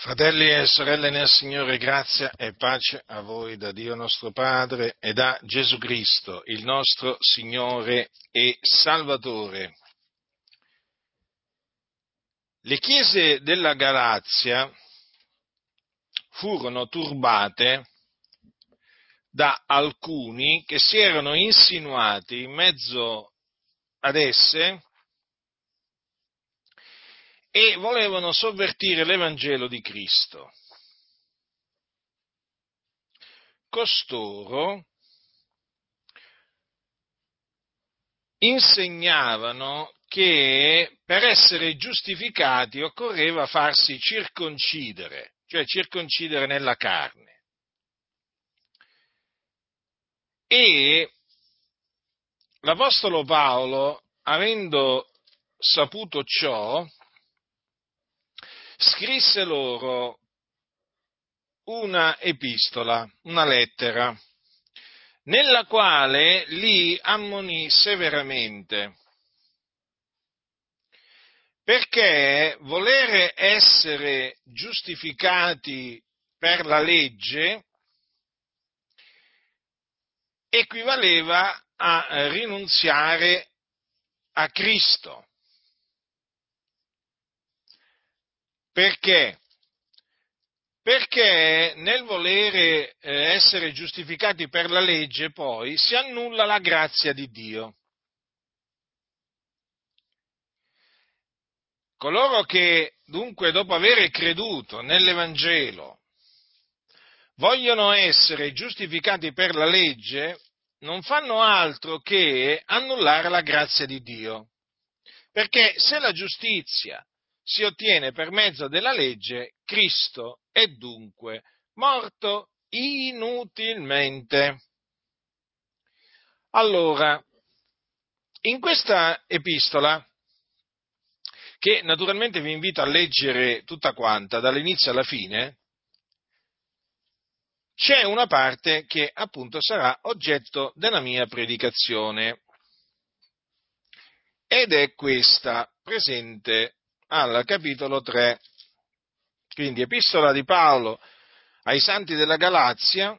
Fratelli e sorelle nel Signore, grazia e pace a voi da Dio nostro Padre e da Gesù Cristo, il nostro Signore e Salvatore. Le chiese della Galazia furono turbate da alcuni che si erano insinuati in mezzo ad esse e volevano sovvertire l'Evangelo di Cristo. Costoro insegnavano che per essere giustificati occorreva farsi circoncidere, cioè circoncidere nella carne. E l'Apostolo Paolo, avendo saputo ciò, scrisse loro una epistola, una lettera, nella quale li ammonì severamente, perché volere essere giustificati per la legge equivaleva a rinunziare a Cristo. Perché? Perché nel volere eh, essere giustificati per la legge poi si annulla la grazia di Dio. Coloro che dunque dopo aver creduto nell'Evangelo vogliono essere giustificati per la legge, non fanno altro che annullare la grazia di Dio. Perché se la giustizia si ottiene per mezzo della legge, Cristo è dunque morto inutilmente. Allora, in questa epistola, che naturalmente vi invito a leggere tutta quanta, dall'inizio alla fine, c'è una parte che appunto sarà oggetto della mia predicazione. Ed è questa presente al capitolo 3. Quindi epistola di Paolo ai santi della Galazia,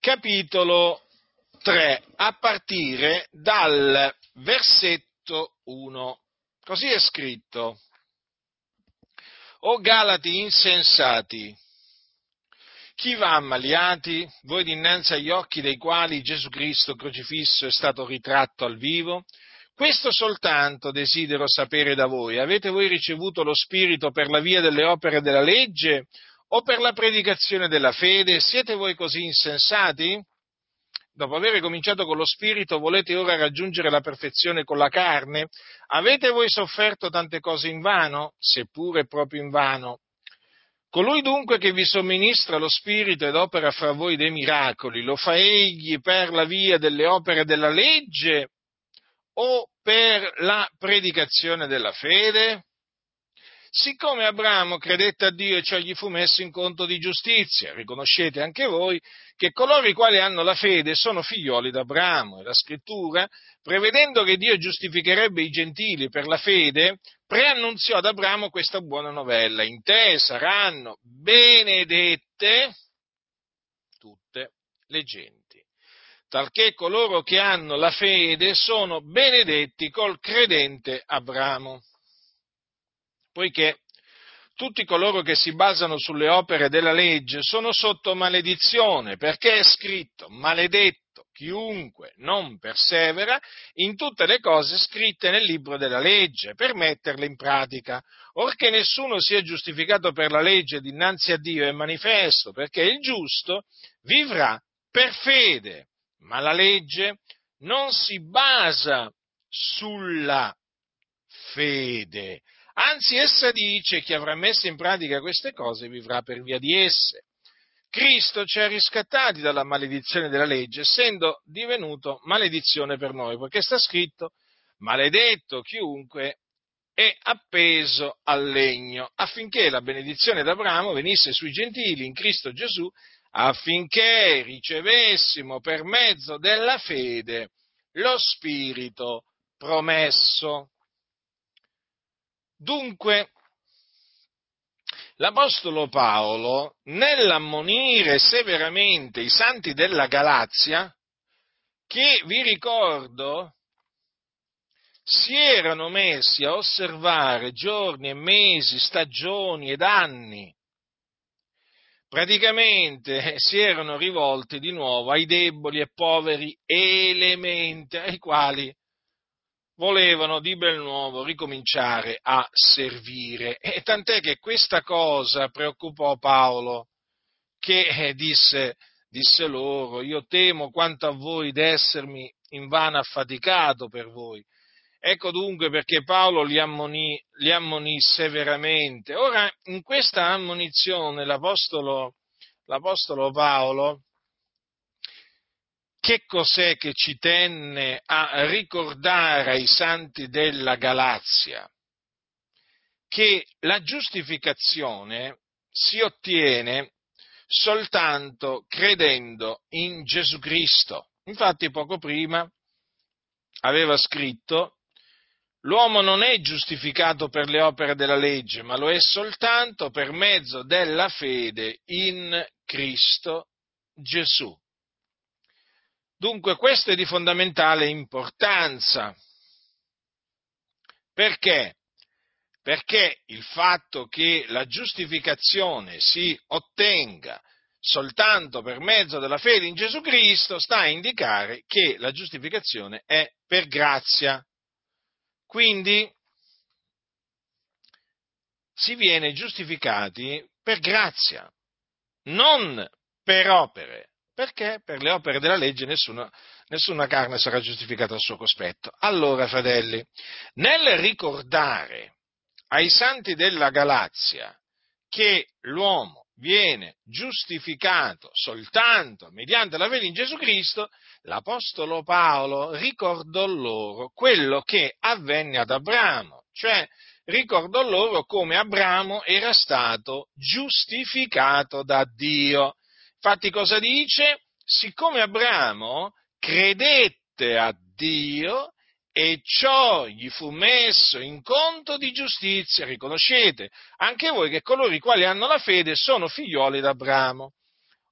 capitolo 3, a partire dal versetto 1. Così è scritto. O Galati insensati, chi va ammaliati? Voi dinanzi agli occhi dei quali Gesù Cristo crocifisso è stato ritratto al vivo? Questo soltanto desidero sapere da voi. Avete voi ricevuto lo Spirito per la via delle opere della legge o per la predicazione della fede? Siete voi così insensati? Dopo aver cominciato con lo Spirito, volete ora raggiungere la perfezione con la carne? Avete voi sofferto tante cose in vano? Seppure proprio in vano. Colui dunque che vi somministra lo Spirito ed opera fra voi dei miracoli, lo fa egli per la via delle opere della legge o per la predicazione della fede? Siccome Abramo credette a Dio e ciò gli fu messo in conto di giustizia, riconoscete anche voi che coloro i quali hanno la fede sono figlioli d'Abramo. E la scrittura, prevedendo che Dio giustificherebbe i gentili per la fede, preannunziò ad Abramo questa buona novella. In te saranno benedette tutte le genti talché coloro che hanno la fede sono benedetti col credente Abramo. Poiché tutti coloro che si basano sulle opere della legge sono sotto maledizione, perché è scritto maledetto chiunque non persevera in tutte le cose scritte nel libro della legge per metterle in pratica. Orché nessuno sia giustificato per la legge dinanzi a Dio è manifesto, perché il giusto vivrà per fede ma la legge non si basa sulla fede, anzi essa dice chi avrà messo in pratica queste cose vivrà per via di esse. Cristo ci ha riscattati dalla maledizione della legge, essendo divenuto maledizione per noi, perché sta scritto, maledetto chiunque è appeso al legno, affinché la benedizione d'Abramo venisse sui gentili in Cristo Gesù affinché ricevessimo per mezzo della fede lo Spirito promesso. Dunque, l'Apostolo Paolo, nell'ammonire severamente i santi della Galazia, che vi ricordo si erano messi a osservare giorni e mesi, stagioni ed anni. Praticamente si erano rivolti di nuovo ai deboli e poveri elementi ai quali volevano di bel nuovo ricominciare a servire. E tant'è che questa cosa preoccupò Paolo, che eh, disse, disse loro, io temo quanto a voi d'essermi invano affaticato per voi. Ecco dunque perché Paolo li ammonì, li ammonì severamente. Ora, in questa ammonizione l'Apostolo, l'Apostolo Paolo che cos'è che ci tenne a ricordare ai santi della Galazia? Che la giustificazione si ottiene soltanto credendo in Gesù Cristo. Infatti poco prima aveva scritto L'uomo non è giustificato per le opere della legge, ma lo è soltanto per mezzo della fede in Cristo Gesù. Dunque questo è di fondamentale importanza. Perché? Perché il fatto che la giustificazione si ottenga soltanto per mezzo della fede in Gesù Cristo sta a indicare che la giustificazione è per grazia. Quindi si viene giustificati per grazia, non per opere perché per le opere della legge nessuna, nessuna carne sarà giustificata al suo cospetto. Allora, fratelli, nel ricordare ai santi della Galazia che l'uomo viene giustificato soltanto mediante la fede in Gesù Cristo, l'Apostolo Paolo ricordò loro quello che avvenne ad Abramo, cioè ricordò loro come Abramo era stato giustificato da Dio. Infatti cosa dice? Siccome Abramo credette a Dio e ciò gli fu messo in conto di giustizia, riconoscete anche voi che coloro i quali hanno la fede sono figlioli d'Abramo.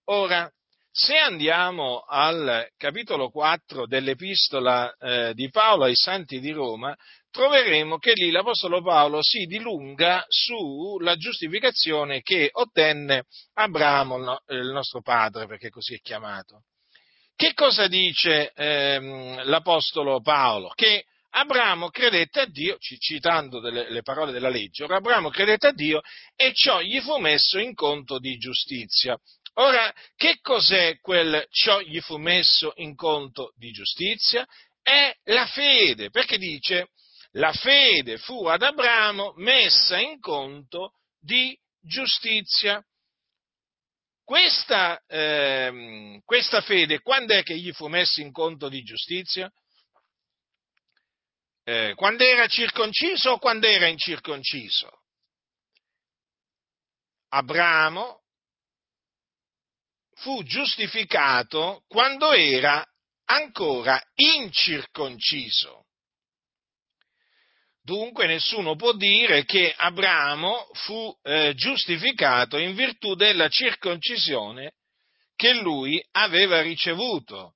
Ora, se andiamo al capitolo 4 dell'epistola eh, di Paolo ai Santi di Roma, troveremo che lì l'Apostolo Paolo si dilunga sulla giustificazione che ottenne Abramo, il nostro padre, perché così è chiamato. Che cosa dice ehm, l'Apostolo Paolo? Che Abramo credette a Dio, citando delle, le parole della legge, ora Abramo credette a Dio e ciò gli fu messo in conto di giustizia. Ora, che cos'è quel ciò gli fu messo in conto di giustizia? È la fede, perché dice la fede fu ad Abramo messa in conto di giustizia. Questa, eh, questa fede, quando è che gli fu messa in conto di giustizia? Eh, quando era circonciso o quando era incirconciso? Abramo fu giustificato quando era ancora incirconciso. Dunque nessuno può dire che Abramo fu eh, giustificato in virtù della circoncisione che lui aveva ricevuto,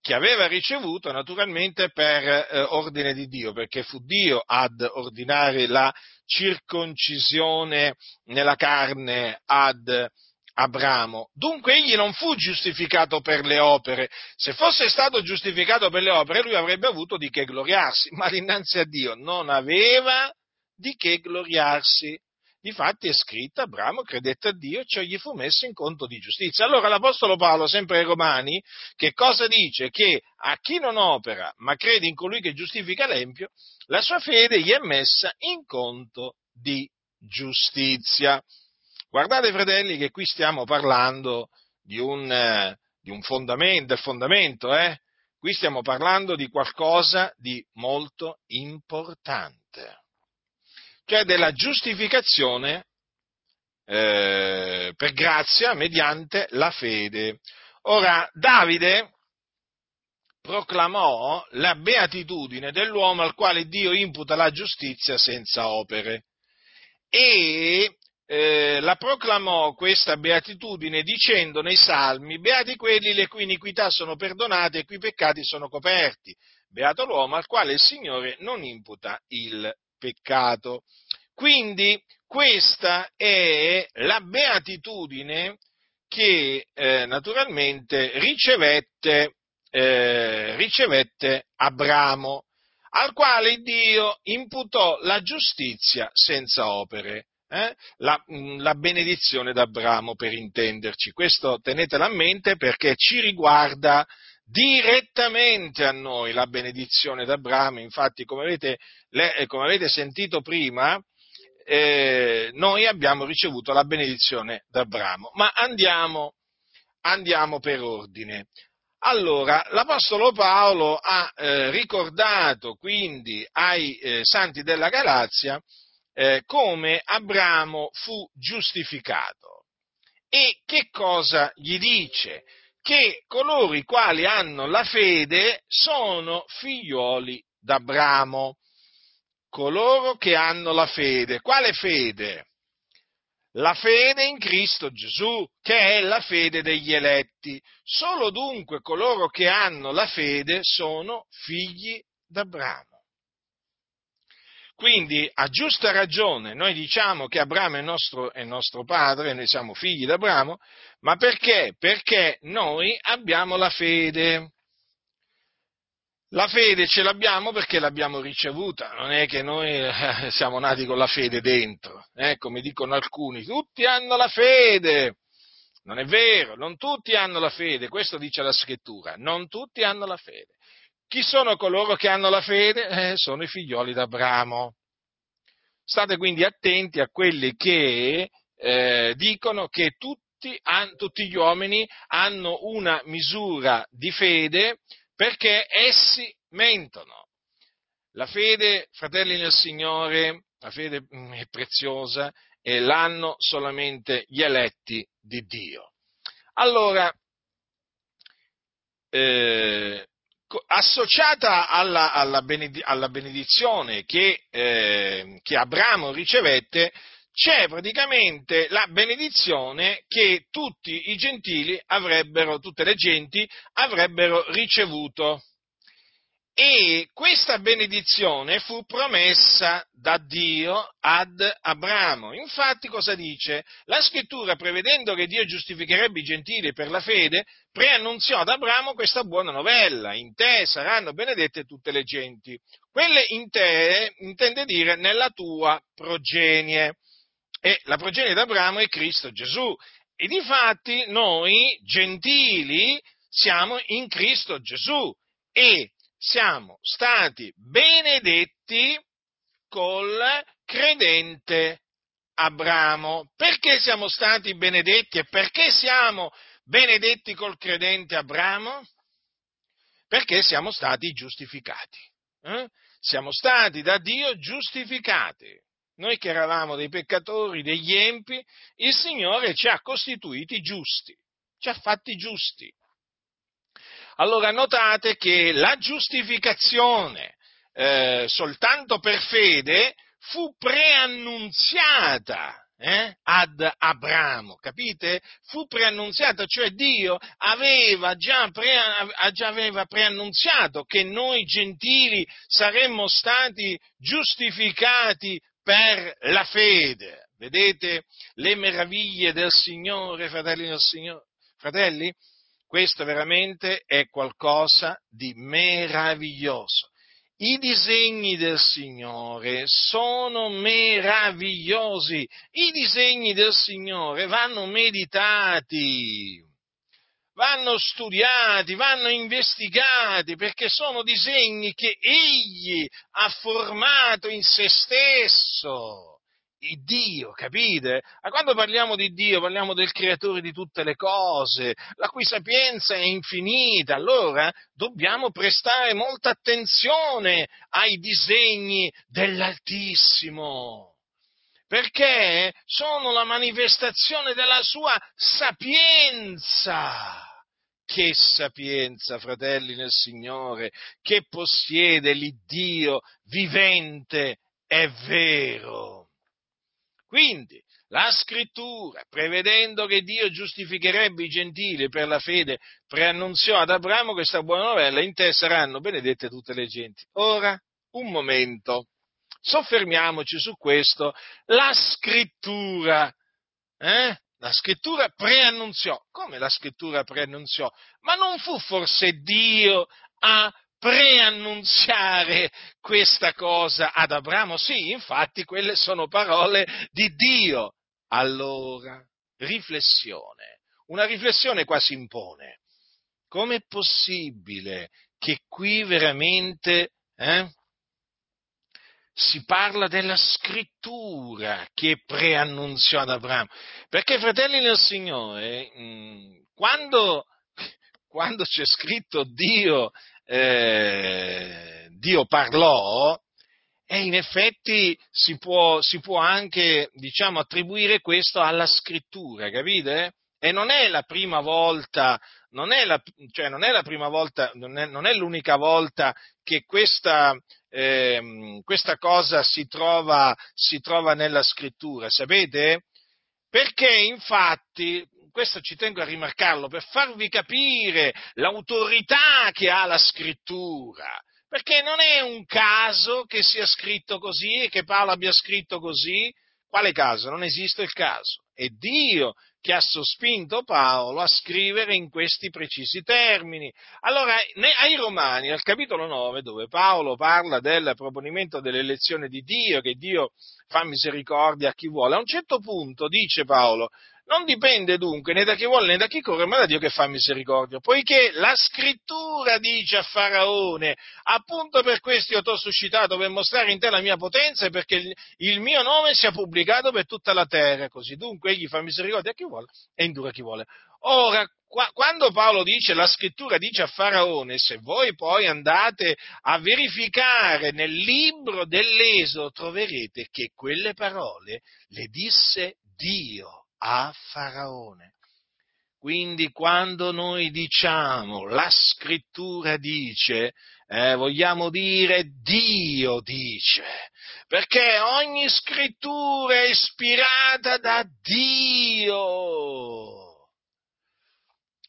che aveva ricevuto naturalmente per eh, ordine di Dio, perché fu Dio ad ordinare la circoncisione nella carne ad Abramo. Dunque egli non fu giustificato per le opere. Se fosse stato giustificato per le opere, lui avrebbe avuto di che gloriarsi, ma dinanzi a Dio non aveva di che gloriarsi. Difatti è scritto, Abramo credette a Dio, ciò gli fu messo in conto di giustizia. Allora l'Apostolo Paolo, sempre ai Romani, che cosa dice? Che a chi non opera, ma crede in colui che giustifica l'Empio, la sua fede gli è messa in conto di giustizia. Guardate, fratelli, che qui stiamo parlando di un, eh, di un fondamento, del fondamento, eh? Qui stiamo parlando di qualcosa di molto importante, cioè della giustificazione eh, per grazia mediante la fede. Ora, Davide proclamò la beatitudine dell'uomo al quale Dio imputa la giustizia senza opere e eh, la proclamò questa beatitudine dicendo nei salmi, beati quelli le cui iniquità sono perdonate e i cui peccati sono coperti, beato l'uomo al quale il Signore non imputa il peccato. Quindi questa è la beatitudine che eh, naturalmente ricevette, eh, ricevette Abramo, al quale Dio imputò la giustizia senza opere. Eh? La, mm, la, benedizione d'Abramo per intenderci. Questo tenetelo a mente perché ci riguarda direttamente a noi la benedizione d'Abramo. Infatti, come avete, le, come avete sentito prima, eh, noi abbiamo ricevuto la benedizione d'Abramo. Ma andiamo, andiamo per ordine. Allora, l'Apostolo Paolo ha eh, ricordato quindi ai eh, santi della Galazia eh, come Abramo fu giustificato. E che cosa gli dice? Che coloro i quali hanno la fede sono figlioli d'Abramo. Coloro che hanno la fede. Quale fede? La fede in Cristo Gesù, che è la fede degli eletti. Solo dunque coloro che hanno la fede sono figli d'Abramo. Quindi, a giusta ragione, noi diciamo che Abramo è nostro, è nostro padre, noi siamo figli di Abramo, ma perché? Perché noi abbiamo la fede. La fede ce l'abbiamo perché l'abbiamo ricevuta, non è che noi eh, siamo nati con la fede dentro, eh, come dicono alcuni, tutti hanno la fede. Non è vero, non tutti hanno la fede, questo dice la scrittura, non tutti hanno la fede. Chi sono coloro che hanno la fede? Eh, sono i figlioli d'Abramo. State quindi attenti a quelli che eh, dicono che tutti, an, tutti gli uomini hanno una misura di fede perché essi mentono. La fede, fratelli nel Signore, la fede mm, è preziosa e l'hanno solamente gli eletti di Dio. Allora, eh, associata alla, alla, benedizione che, eh, che Abramo ricevette, c'è praticamente la benedizione che tutti i gentili avrebbero, tutte le genti avrebbero ricevuto. E questa benedizione fu promessa da Dio ad Abramo. Infatti cosa dice? La scrittura, prevedendo che Dio giustificherebbe i gentili per la fede, preannunziò ad Abramo questa buona novella. In te saranno benedette tutte le genti. Quelle in te intende dire nella tua progenie. E la progenie di Abramo è Cristo Gesù. E difatti noi, gentili, siamo in Cristo Gesù. E siamo stati benedetti col credente Abramo. Perché siamo stati benedetti e perché siamo benedetti col credente Abramo? Perché siamo stati giustificati. Eh? Siamo stati da Dio giustificati. Noi che eravamo dei peccatori, degli empi, il Signore ci ha costituiti giusti, ci ha fatti giusti. Allora notate che la giustificazione eh, soltanto per fede fu preannunziata eh, ad Abramo, capite? Fu preannunziata, cioè Dio aveva già, pre, già aveva preannunziato che noi gentili saremmo stati giustificati per la fede. Vedete le meraviglie del Signore, fratelli del Signore? Fratelli? Questo veramente è qualcosa di meraviglioso. I disegni del Signore sono meravigliosi, i disegni del Signore vanno meditati, vanno studiati, vanno investigati, perché sono disegni che Egli ha formato in se stesso il Dio, capite? Ma quando parliamo di Dio parliamo del creatore di tutte le cose, la cui sapienza è infinita, allora dobbiamo prestare molta attenzione ai disegni dell'Altissimo, perché sono la manifestazione della sua sapienza. Che sapienza, fratelli nel Signore, che possiede l'Iddio vivente e vero. Quindi La scrittura, prevedendo che Dio giustificherebbe i gentili per la fede, preannunziò ad Abramo questa buona novella, in te saranno benedette tutte le genti. Ora, un momento, soffermiamoci su questo. La scrittura, eh? La scrittura preannunziò. Come la scrittura preannunziò? Ma non fu forse Dio a preannunziare questa cosa ad Abramo? Sì, infatti quelle sono parole di Dio. Allora, riflessione. Una riflessione qua si impone. Com'è possibile che qui veramente eh, si parla della scrittura che preannunziò ad Abramo? Perché, fratelli del Signore, mm, quando, quando c'è scritto Dio, eh, Dio parlò, e in effetti si può, si può anche, diciamo, attribuire questo alla scrittura, capite? E non è la prima volta, non è la, cioè non è volta, non è, non è l'unica volta che questa, eh, questa cosa si trova, si trova nella scrittura, sapete? Perché infatti, questo ci tengo a rimarcarlo, per farvi capire l'autorità che ha la scrittura, perché non è un caso che sia scritto così e che Paolo abbia scritto così. Quale caso? Non esiste il caso. È Dio che ha sospinto Paolo a scrivere in questi precisi termini. Allora, ai Romani, al capitolo 9, dove Paolo parla del proponimento dell'elezione di Dio, che Dio fa misericordia a chi vuole, a un certo punto dice Paolo, non dipende dunque né da chi vuole né da chi corre, ma da Dio che fa misericordia, poiché la scrittura dice a Faraone, appunto per questo io ti ho suscitato per mostrare in te la mia potenza e perché il, mio nome sia pubblicato per tutta la terra, così. Dunque egli fa misericordia a chi vuole e indura chi vuole. Ora, qua, quando Paolo dice, la scrittura dice a Faraone, se voi poi andate a verificare nel libro dell'Esodo, troverete che quelle parole le disse Dio a Faraone. Quindi quando noi diciamo la scrittura dice, eh, vogliamo dire Dio dice, perché ogni scrittura è ispirata da Dio.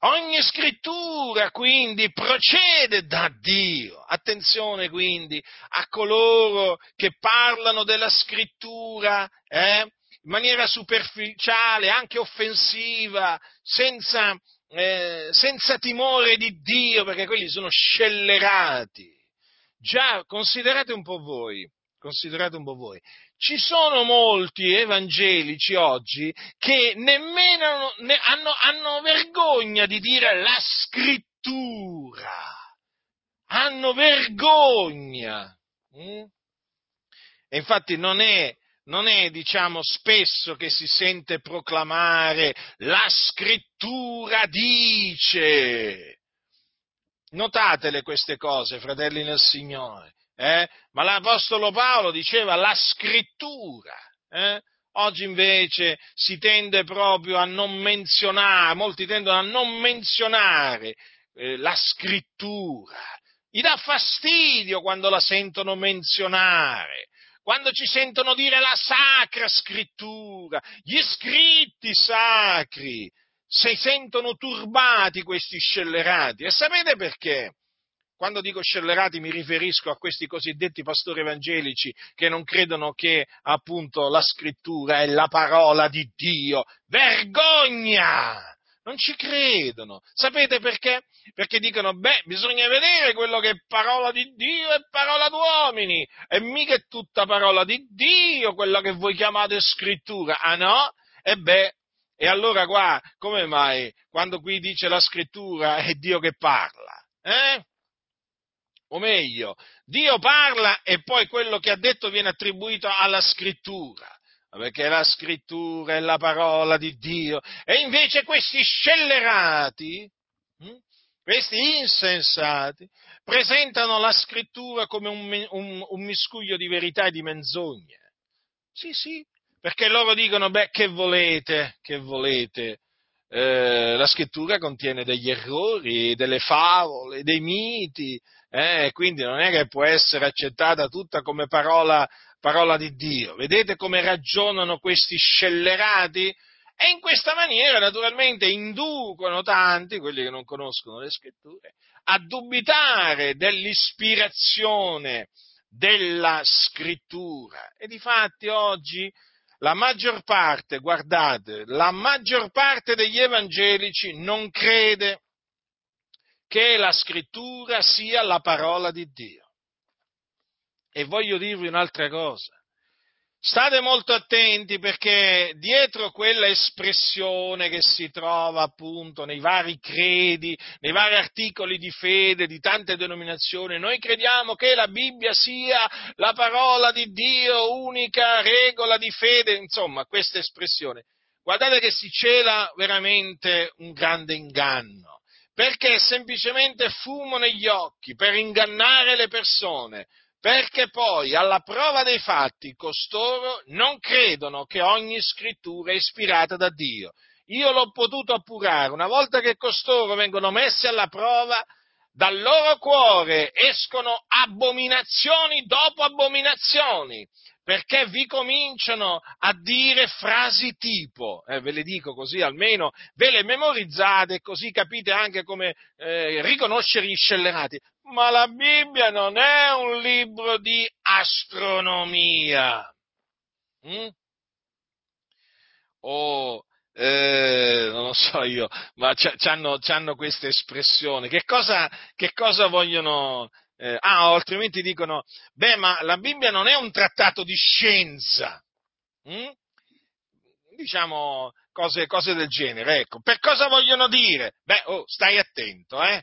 Ogni scrittura quindi procede da Dio. Attenzione quindi a coloro che parlano della scrittura eh, in maniera superficiale, anche offensiva, senza, eh, senza timore di Dio, perché quelli sono scellerati. Già, considerate un po' voi, considerate un po' voi. Ci sono molti evangelici oggi che nemmeno ne hanno, hanno vergogna di dire la scrittura. Hanno vergogna. Mm? E infatti non è non è, diciamo, spesso che si sente proclamare la scrittura dice. Notatele queste cose, fratelli nel Signore. Eh? Ma l'Apostolo Paolo diceva la scrittura. Eh? Oggi invece si tende proprio a non menzionare, molti tendono a non menzionare eh, la scrittura. Gli dà fastidio quando la sentono menzionare quando ci sentono dire la sacra scrittura, gli scritti sacri, si sentono turbati questi scellerati. E sapete perché? Quando dico scellerati mi riferisco a questi cosiddetti pastori evangelici che non credono che appunto la scrittura è la parola di Dio. Vergogna! Non ci credono. Sapete perché? Perché dicono, beh, bisogna vedere quello che è parola di Dio e parola d'uomini. E mica è tutta parola di Dio quella che voi chiamate scrittura. Ah no? E beh, e allora qua, come mai quando qui dice la scrittura è Dio che parla? Eh? O meglio, Dio parla e poi quello che ha detto viene attribuito alla scrittura perché la scrittura è la parola di Dio, e invece questi scellerati, hm, questi insensati, presentano la scrittura come un, un, un miscuglio di verità e di menzogne. Sì, sì, perché loro dicono, beh, che volete, che volete? Eh, la scrittura contiene degli errori, delle favole, dei miti, eh, quindi non è che può essere accettata tutta come parola parola di Dio. Vedete come ragionano questi scellerati? E in questa maniera, naturalmente, inducono tanti, quelli che non conoscono le scritture, a dubitare dell'ispirazione della scrittura. E difatti oggi la maggior parte, guardate, la maggior parte degli evangelici non crede che la scrittura sia la parola di Dio. E voglio dirvi un'altra cosa. State molto attenti perché dietro quella espressione che si trova appunto nei vari credi, nei vari articoli di fede di tante denominazioni, noi crediamo che la Bibbia sia la parola di Dio, unica regola di fede, insomma, questa espressione. Guardate che si cela veramente un grande inganno, perché è semplicemente fumo negli occhi per ingannare le persone perché poi alla prova dei fatti costoro non credono che ogni scrittura è ispirata da Dio. Io l'ho potuto appurare, una volta che costoro vengono messi alla prova, dal loro cuore escono abominazioni dopo abominazioni, perché vi cominciano a dire frasi tipo, eh, ve le dico così almeno ve le memorizzate così capite anche come eh, riconoscere gli scellerati. Ma la Bibbia non è un libro di astronomia. Mm? O eh, non lo so io, ma hanno queste espressioni. Che cosa, che cosa vogliono? Eh, ah, altrimenti dicono, beh, ma la Bibbia non è un trattato di scienza. Mm? Diciamo cose, cose, del genere, ecco. Per cosa vogliono dire? Beh, oh, stai attento, eh?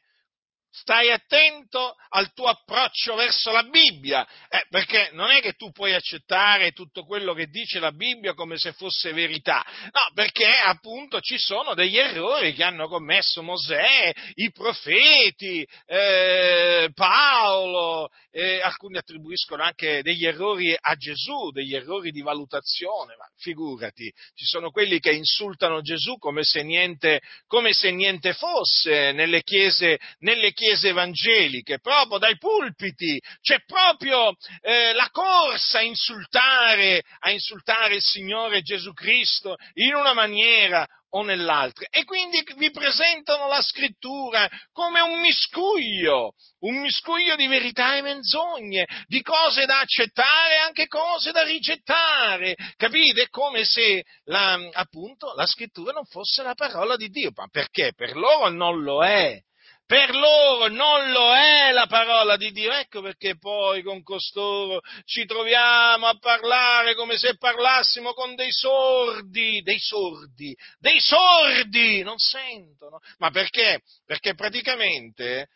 Stai attento al tuo approccio verso la Bibbia, eh, perché non è che tu puoi accettare tutto quello che dice la Bibbia come se fosse verità, no, perché appunto ci sono degli errori che hanno commesso Mosè, i profeti, eh, Paolo, eh, alcuni attribuiscono anche degli errori a Gesù, degli errori di valutazione, ma figurati, ci sono quelli che insultano Gesù come se niente, come se niente fosse nelle chiese, nelle chiese evangeliche, proprio dai pulpiti, c'è proprio eh, la corsa a insultare, a insultare il Signore Gesù Cristo in una maniera o nell'altra. E quindi vi presentano la scrittura come un miscuglio, un miscuglio di verità e menzogne, di cose da accettare e anche cose da rigettare. Capite? Come se la, appunto la scrittura non fosse la parola di Dio. Ma perché? Per loro non lo è. Per loro non lo è la parola di Dio, ecco perché poi con costoro ci troviamo a parlare come se parlassimo con dei sordi, dei sordi, dei sordi, non sentono. Ma perché? Perché praticamente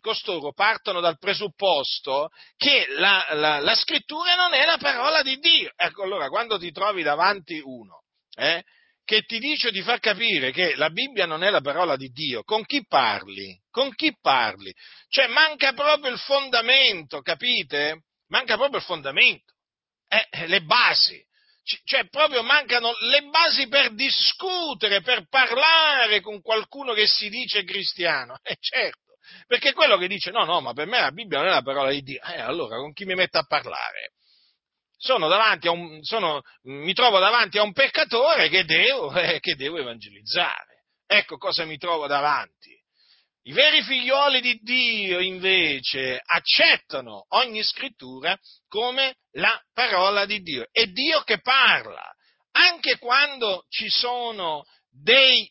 costoro partono dal presupposto che la, la, la scrittura non è la parola di Dio. Ecco allora quando ti trovi davanti uno, eh, che ti dice di far capire che la Bibbia non è la parola di Dio, con chi parli? Con chi parli? Cioè manca proprio il fondamento, capite? Manca proprio il fondamento, eh, le basi. Cioè proprio mancano le basi per discutere, per parlare con qualcuno che si dice cristiano. Eh certo, perché quello che dice no, no, ma per me la Bibbia non è la parola di Dio, eh allora con chi mi metto a parlare? Sono davanti a un, sono, mi trovo davanti a un peccatore che devo, eh, che devo evangelizzare. Ecco cosa mi trovo davanti. I veri figlioli di Dio invece accettano ogni scrittura come la parola di Dio. È Dio che parla, anche quando ci sono dei,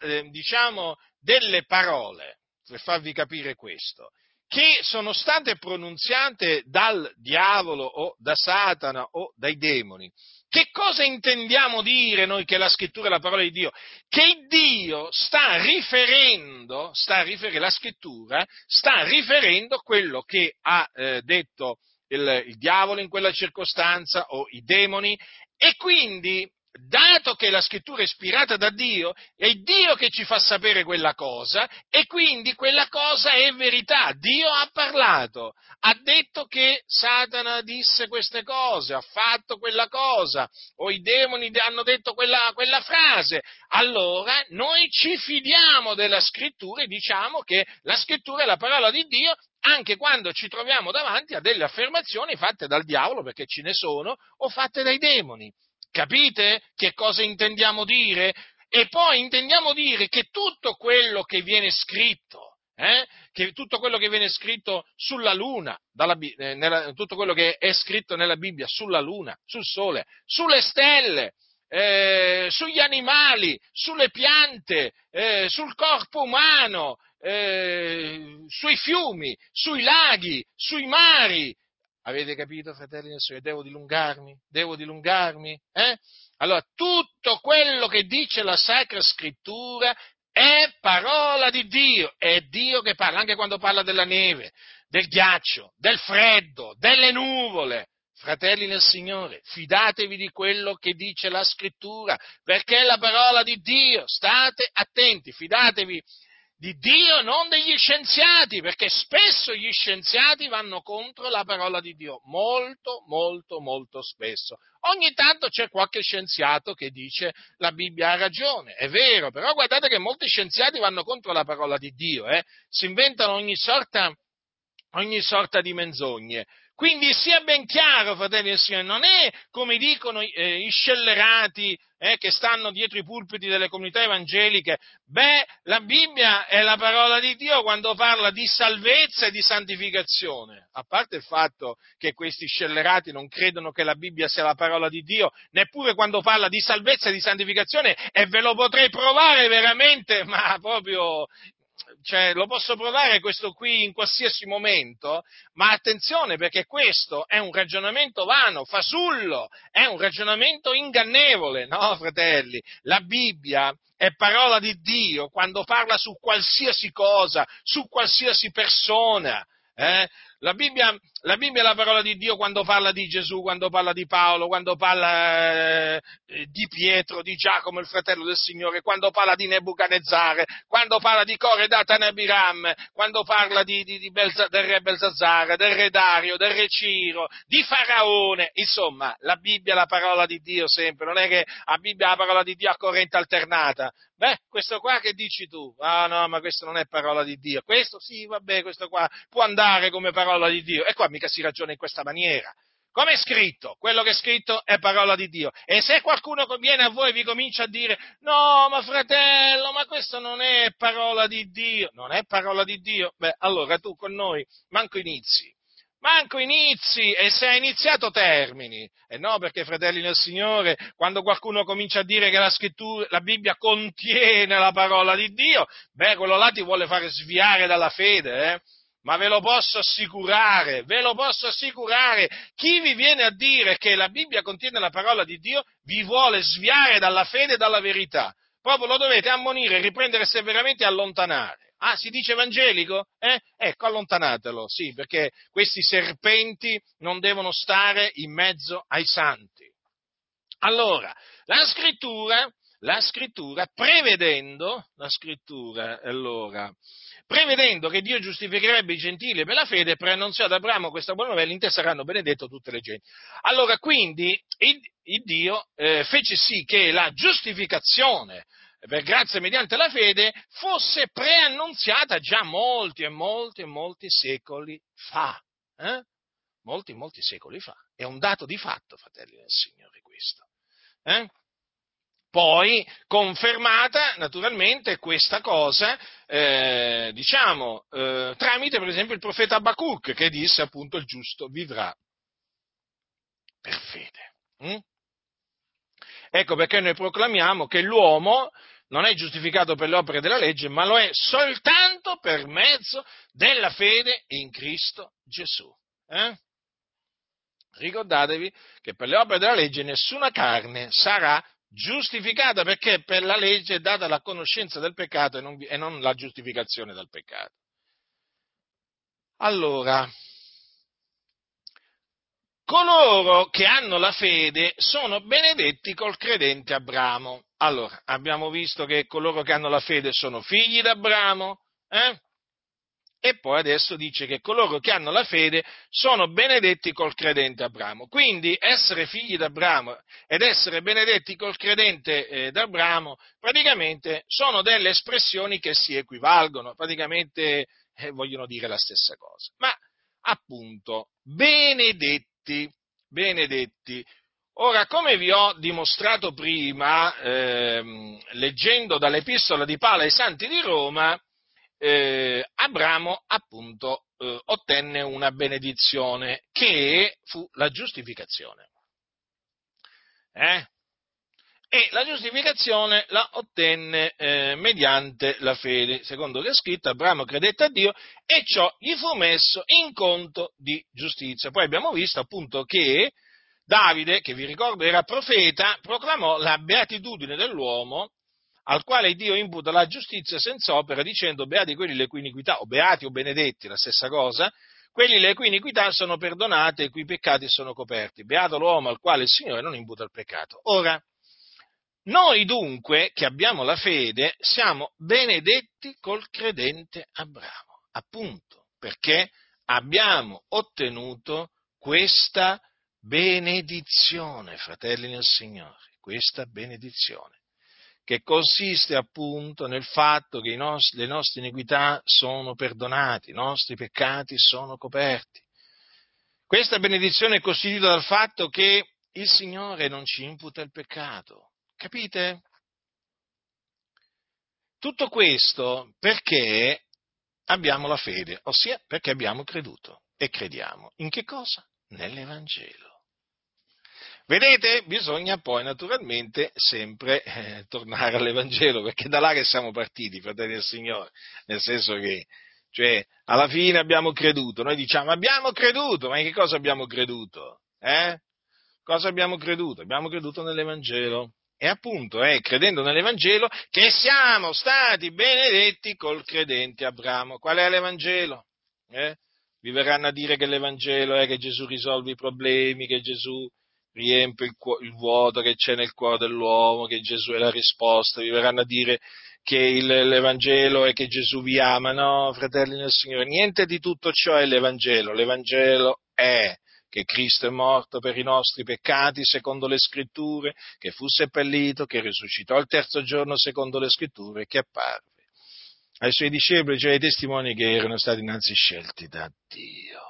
eh, diciamo, delle parole, per farvi capire questo che sono state pronunziate dal diavolo o da Satana o dai demoni. Che cosa intendiamo dire noi che la scrittura è la parola di Dio? Che Dio sta riferendo, sta riferendo la scrittura sta riferendo quello che ha eh, detto il, il diavolo in quella circostanza o i demoni e quindi dato che la scrittura è ispirata da Dio, è Dio che ci fa sapere quella cosa e quindi quella cosa è verità. Dio ha parlato, ha detto che Satana disse queste cose, ha fatto quella cosa, o i demoni hanno detto quella, quella frase. Allora noi ci fidiamo della scrittura e diciamo che la scrittura è la parola di Dio anche quando ci troviamo davanti a delle affermazioni fatte dal diavolo, perché ce ne sono, o fatte dai demoni. Capite che cosa intendiamo dire? E poi intendiamo dire che tutto quello che viene scritto, eh, che tutto quello che viene scritto sulla Luna, dalla, eh, nella, tutto quello che è scritto nella Bibbia sulla Luna, sul Sole, sulle stelle, eh, sugli animali, sulle piante, eh, sul corpo umano, eh, sui fiumi, sui laghi, sui mari. Avete capito, fratelli del Signore? Devo dilungarmi? Devo dilungarmi? Eh? Allora, tutto quello che dice la Sacra Scrittura è parola di Dio, è Dio che parla, anche quando parla della neve, del ghiaccio, del freddo, delle nuvole. Fratelli nel Signore, fidatevi di quello che dice la scrittura, perché è la parola di Dio. State attenti, fidatevi di Dio, non degli scienziati, perché spesso gli scienziati vanno contro la parola di Dio, molto, molto, molto spesso. Ogni tanto c'è qualche scienziato che dice la Bibbia ha ragione, è vero, però guardate che molti scienziati vanno contro la parola di Dio, eh? si inventano ogni sorta, ogni sorta di menzogne. Quindi sia ben chiaro, fratelli e signori, non è come dicono eh, i scellerati eh, che stanno dietro i pulpiti delle comunità evangeliche, beh, la Bibbia è la parola di Dio quando parla di salvezza e di santificazione. A parte il fatto che questi scellerati non credono che la Bibbia sia la parola di Dio, neppure quando parla di salvezza e di santificazione, e ve lo potrei provare veramente, ma proprio cioè, lo posso provare questo qui in qualsiasi momento, ma attenzione perché questo è un ragionamento vano, fasullo, è un ragionamento ingannevole, no fratelli? La Bibbia è parola di Dio quando parla su qualsiasi cosa, su qualsiasi persona. Eh? La Bibbia, la Bibbia, è la parola di Dio quando parla di Gesù, quando parla di Paolo, quando parla eh, di Pietro, di Giacomo, il fratello del Signore, quando parla di Nebuchadnezzare, quando parla di Core Datan Abiram, quando parla di, di, di Belza, del re Belzazzara, del re Dario, del re Ciro, di Faraone. Insomma, la Bibbia è la parola di Dio sempre, non è che la Bibbia è la parola di Dio a corrente alternata. Beh, questo qua che dici tu? Ah no, ma questo non è parola di Dio. Questo sì, vabbè, questo qua può andare come parola di Dio. E qua mica si ragiona in questa maniera. Come è scritto? Quello che è scritto è parola di Dio. E se qualcuno viene a voi e vi comincia a dire, no, ma fratello, ma questo non è parola di Dio, non è parola di Dio, beh, allora tu con noi manco inizi. Manco inizi e se hai iniziato termini. E no, perché fratelli nel Signore, quando qualcuno comincia a dire che la scrittura, la Bibbia contiene la parola di Dio, beh, quello là ti vuole fare sviare dalla fede, eh? Ma ve lo posso assicurare, ve lo posso assicurare, chi vi viene a dire che la Bibbia contiene la parola di Dio vi vuole sviare dalla fede e dalla verità. Proprio lo dovete ammonire, riprendere severamente e allontanare. Ah, si dice evangelico? Eh? Ecco, allontanatelo, sì, perché questi serpenti non devono stare in mezzo ai santi. Allora, la scrittura, la scrittura prevedendo, la scrittura, allora, prevedendo che Dio giustificherebbe i gentili per la fede, preannunziò ad Abramo questa buona novella, in te saranno benedetto tutte le genti. Allora, quindi, il, il Dio eh, fece sì che la giustificazione per grazia mediante la fede fosse preannunziata già molti e molti e molti secoli fa. Eh? Molti, molti secoli fa. È un dato di fatto, fratelli del Signore, questo. Eh? Poi confermata naturalmente questa cosa, eh, diciamo, eh, tramite per esempio il profeta Abacuc che disse appunto il giusto vivrà per fede. Mm? Ecco perché noi proclamiamo che l'uomo non è giustificato per le opere della legge, ma lo è soltanto per mezzo della fede in Cristo Gesù. Eh? Ricordatevi che per le opere della legge nessuna carne sarà giustificata perché per la legge è data la conoscenza del peccato e non, e non la giustificazione del peccato. Allora, coloro che hanno la fede sono benedetti col credente Abramo. Allora, abbiamo visto che coloro che hanno la fede sono figli d'Abramo, eh? E poi adesso dice che coloro che hanno la fede sono benedetti col credente Abramo. Quindi essere figli d'Abramo ed essere benedetti col credente eh, d'Abramo praticamente sono delle espressioni che si equivalgono. Praticamente eh, vogliono dire la stessa cosa. Ma appunto, benedetti, benedetti. Ora, come vi ho dimostrato prima, ehm, leggendo dall'Epistola di Paolo ai Santi di Roma, eh, Abramo appunto eh, ottenne una benedizione che fu la giustificazione. Eh? E la giustificazione la ottenne eh, mediante la fede, secondo che è scritto, Abramo credette a Dio e ciò gli fu messo in conto di giustizia. Poi abbiamo visto appunto che Davide, che vi ricordo era profeta, proclamò la beatitudine dell'uomo al quale Dio imputa la giustizia senza opera, dicendo beati quelli le cui iniquità, o beati o benedetti, la stessa cosa, quelli le cui iniquità sono perdonate e i cui peccati sono coperti. Beato l'uomo al quale il Signore non imputa il peccato. Ora, noi dunque, che abbiamo la fede, siamo benedetti col credente Abramo, appunto, perché abbiamo ottenuto questa benedizione, fratelli nel Signore, questa benedizione, che consiste appunto nel fatto che nostri, le nostre iniquità sono perdonate, i nostri peccati sono coperti. Questa benedizione è costituita dal fatto che il Signore non ci imputa il peccato, capite? Tutto questo perché abbiamo la fede, ossia perché abbiamo creduto e crediamo. In che cosa? Nell'Evangelo. Vedete? Bisogna poi naturalmente sempre eh, tornare all'Evangelo, perché da là che siamo partiti, fratelli del Signore, nel senso che, cioè, alla fine abbiamo creduto, noi diciamo abbiamo creduto, ma in che cosa abbiamo creduto? Eh? Cosa abbiamo creduto? Abbiamo creduto nell'Evangelo. E appunto è credendo nell'Evangelo che siamo stati benedetti col credente Abramo. Qual è l'Evangelo? Eh? Vi verranno a dire che l'Evangelo è che Gesù risolve i problemi, che Gesù riempie il, il, vuoto che c'è nel cuore dell'uomo, che Gesù è la risposta, vi verranno a dire che il, l'Evangelo è che Gesù vi ama, no, fratelli del Signore, niente di tutto ciò è l'Evangelo, l'Evangelo è che Cristo è morto per i nostri peccati secondo le scritture, che fu seppellito, che risuscitò il terzo giorno secondo le scritture che apparve ai suoi discepoli, cioè ai testimoni che erano stati innanzi scelti da Dio.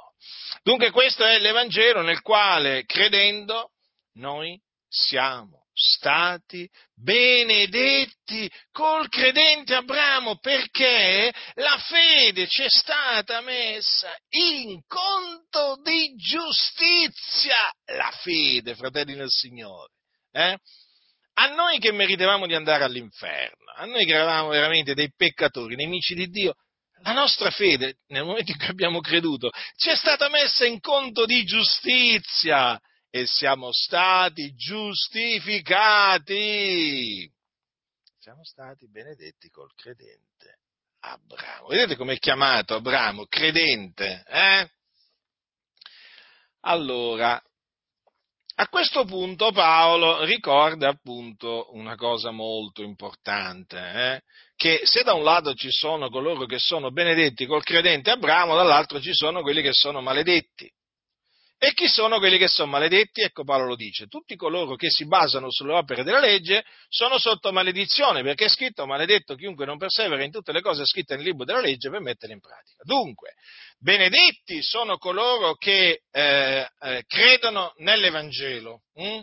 Dunque questo è l'Evangelo nel quale, credendo, noi siamo stati benedetti col credente Abramo perché la fede ci è stata messa in conto di giustizia. La fede, fratelli del Signore. Eh? A noi che meritavamo di andare all'inferno, a noi che eravamo veramente dei peccatori, nemici di Dio, la nostra fede, nel momento in cui abbiamo creduto, ci è stata messa in conto di giustizia e siamo stati giustificati. Siamo stati benedetti col credente Abramo. Vedete com'è chiamato Abramo? Credente, eh? Allora, a questo punto Paolo ricorda appunto una cosa molto importante, eh? che se da un lato ci sono coloro che sono benedetti col credente Abramo, dall'altro ci sono quelli che sono maledetti. E chi sono quelli che sono maledetti? Ecco Paolo lo dice, tutti coloro che si basano sulle opere della legge sono sotto maledizione, perché è scritto maledetto chiunque non persevera in tutte le cose scritte nel libro della legge per metterle in pratica. Dunque, benedetti sono coloro che eh, eh, credono nell'Evangelo. Hm?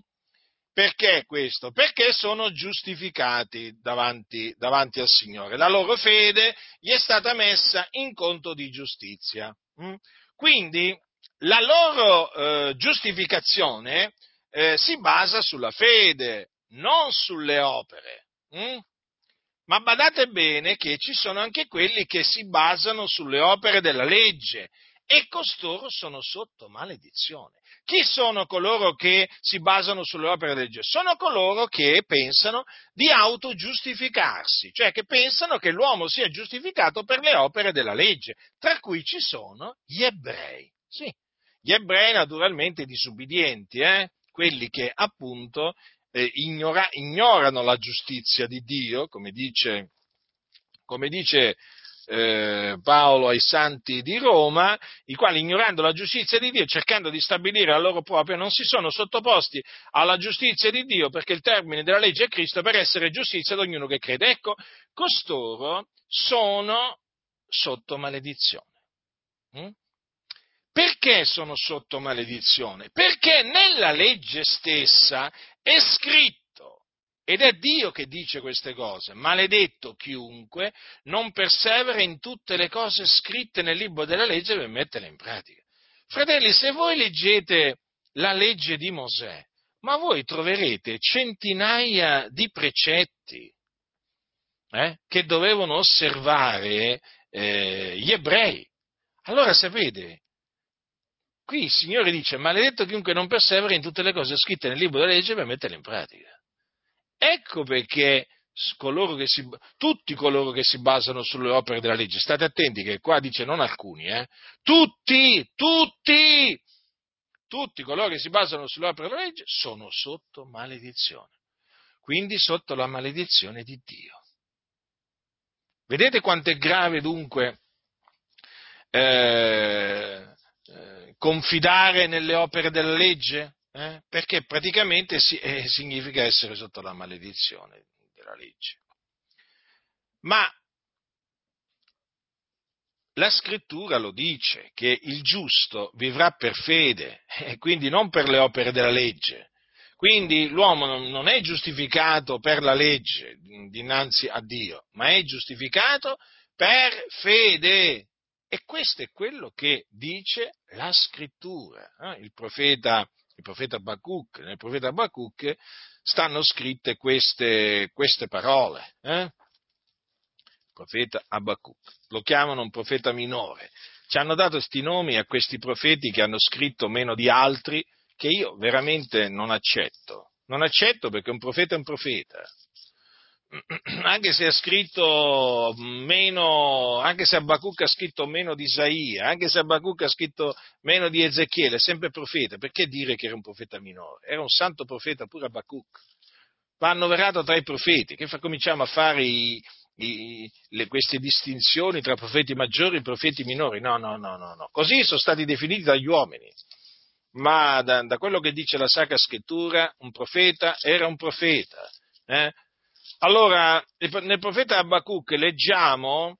Perché questo? Perché sono giustificati davanti, davanti, al Signore. La loro fede gli è stata messa in conto di giustizia. Hm? Quindi la loro eh, giustificazione eh, si basa sulla fede, non sulle opere. Hm? Ma badate bene che ci sono anche quelli che si basano sulle opere della legge e costoro sono sotto maledizione. Chi sono coloro che si basano sulle opere della legge? Sono coloro che pensano di autogiustificarsi, cioè che pensano che l'uomo sia giustificato per le opere della legge, tra cui ci sono gli ebrei. Sì, gli ebrei naturalmente disubbidienti, eh? quelli che appunto eh, ignora, ignorano la giustizia di Dio, come dice, come dice eh, Paolo ai santi di Roma, i quali ignorando la giustizia di Dio, cercando di stabilire la loro propria, non si sono sottoposti alla giustizia di Dio, perché il termine della legge è Cristo per essere giustizia ad ognuno che crede. Ecco, costoro sono sotto maledizione. Mm? Perché sono sotto maledizione? Perché nella legge stessa è scritto, ed è Dio che dice queste cose, maledetto chiunque non persevera in tutte le cose scritte nel libro della legge per metterle in pratica. Fratelli, se voi leggete la legge di Mosè, ma voi troverete centinaia di precetti eh, che dovevano osservare eh, gli ebrei. Allora sapete, qui il Signore dice, maledetto chiunque non persevera in tutte le cose scritte nel libro della legge per metterle in pratica. Ecco perché coloro si, tutti coloro che si basano sulle opere della legge, state attenti che qua dice non alcuni, eh, tutti, tutti, tutti coloro che si basano sulle opere della legge sono sotto maledizione, quindi sotto la maledizione di Dio. Vedete quanto è grave dunque eh, confidare nelle opere della legge? Eh? Perché praticamente si, eh, significa essere sotto la maledizione della legge. Ma la scrittura lo dice che il giusto vivrà per fede e quindi non per le opere della legge. Quindi l'uomo non è giustificato per la legge dinanzi a Dio, ma è giustificato per fede. E questo è quello che dice la scrittura. Eh? Il profeta, il profeta Bacuc, nel profeta Bacuc stanno scritte queste, queste parole. Eh? Profeta Abacuc. Lo chiamano un profeta minore. Ci hanno dato questi nomi a questi profeti che hanno scritto meno di altri che io veramente non accetto. Non accetto perché un profeta è un profeta. Anche se ha scritto meno, anche se Abacuc ha scritto meno di Isaia, anche se Abacuc ha scritto meno di Ezechiele, è sempre profeta. Perché dire che era un profeta minore? Era un santo profeta pure Abacuc. Va annoverato tra i profeti. Che fa, cominciamo a fare i, i, le, queste distinzioni tra profeti maggiori e profeti minori? No, no, no, no, no. Così sono stati definiti dagli uomini ma da, da, quello che dice la Sacra Scrittura, un profeta era un profeta. Eh? Allora, nel profeta Abacuc leggiamo,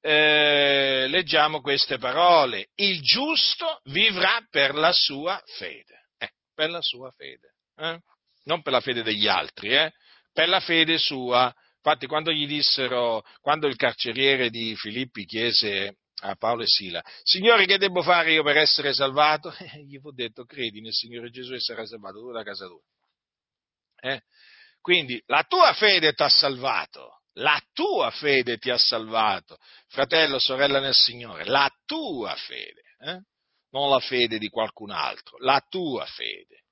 eh, leggiamo queste parole, il giusto vivrà per la sua fede, eh, per la sua fede, eh? non per la fede degli altri, eh? per la fede sua. Infatti, quando gli dissero, quando il carceriere di Filippi chiese a Paolo e Sila, Signore che devo fare io per essere salvato? Gli fu detto, credi nel Signore Gesù e sarai salvato tu da casa tua. Eh? Quindi la tua fede ti ha salvato, la tua fede ti ha salvato, fratello, sorella nel Signore, la tua fede, eh? non la fede di qualcun altro, la tua fede.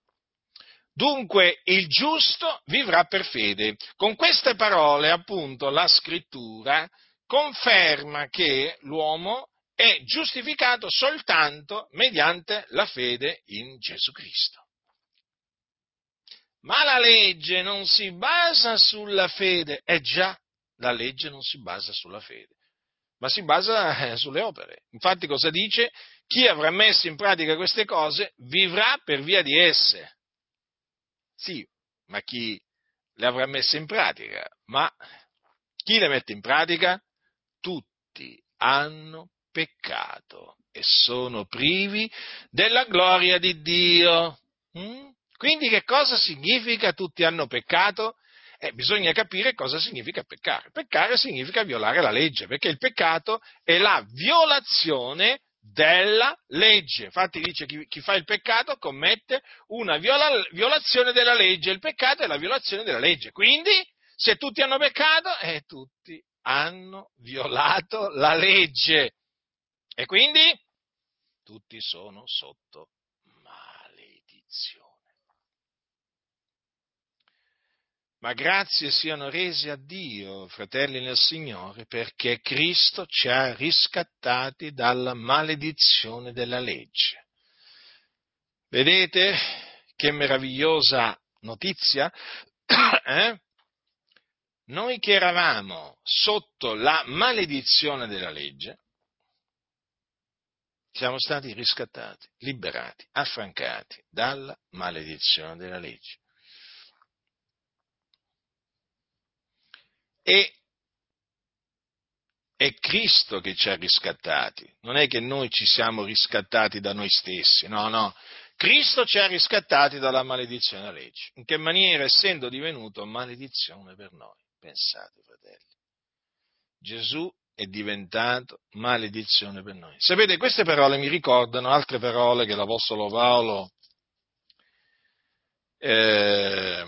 Dunque il giusto vivrà per fede. Con queste parole, appunto, la scrittura conferma che l'uomo è giustificato soltanto mediante la fede in Gesù Cristo. Ma la legge non si basa sulla fede, è già, la legge non si basa sulla fede, ma si basa eh, sulle opere. Infatti cosa dice? Chi avrà messo in pratica queste cose vivrà per via di esse. Sì, ma chi le avrà messe in pratica? Ma chi le mette in pratica? tutti hanno peccato e sono privi della gloria di Dio. Mm? Quindi che cosa significa tutti hanno peccato? Eh, bisogna capire cosa significa peccare. Peccare significa violare la legge, perché il peccato è la violazione della legge. Infatti dice chi, chi fa il peccato commette una viola, violazione della legge. Il peccato è la violazione della legge. Quindi, se tutti hanno peccato, eh, tutti hanno violato la legge e quindi tutti sono sotto maledizione. Ma grazie siano resi a Dio, fratelli nel Signore, perché Cristo ci ha riscattati dalla maledizione della legge. Vedete che meravigliosa notizia? Eh? noi che eravamo sotto la maledizione della legge, siamo stati riscattati, liberati, affrancati dalla maledizione della legge. E, è Cristo che ci ha riscattati, non è che noi ci siamo riscattati da noi stessi, no, no. Cristo ci ha riscattati dalla maledizione della legge. In che maniera? Essendo divenuto maledizione per noi. Pensate, fratelli. Gesù è diventato maledizione per noi. Sapete, queste parole mi ricordano altre parole che l'Apostolo Paolo eh,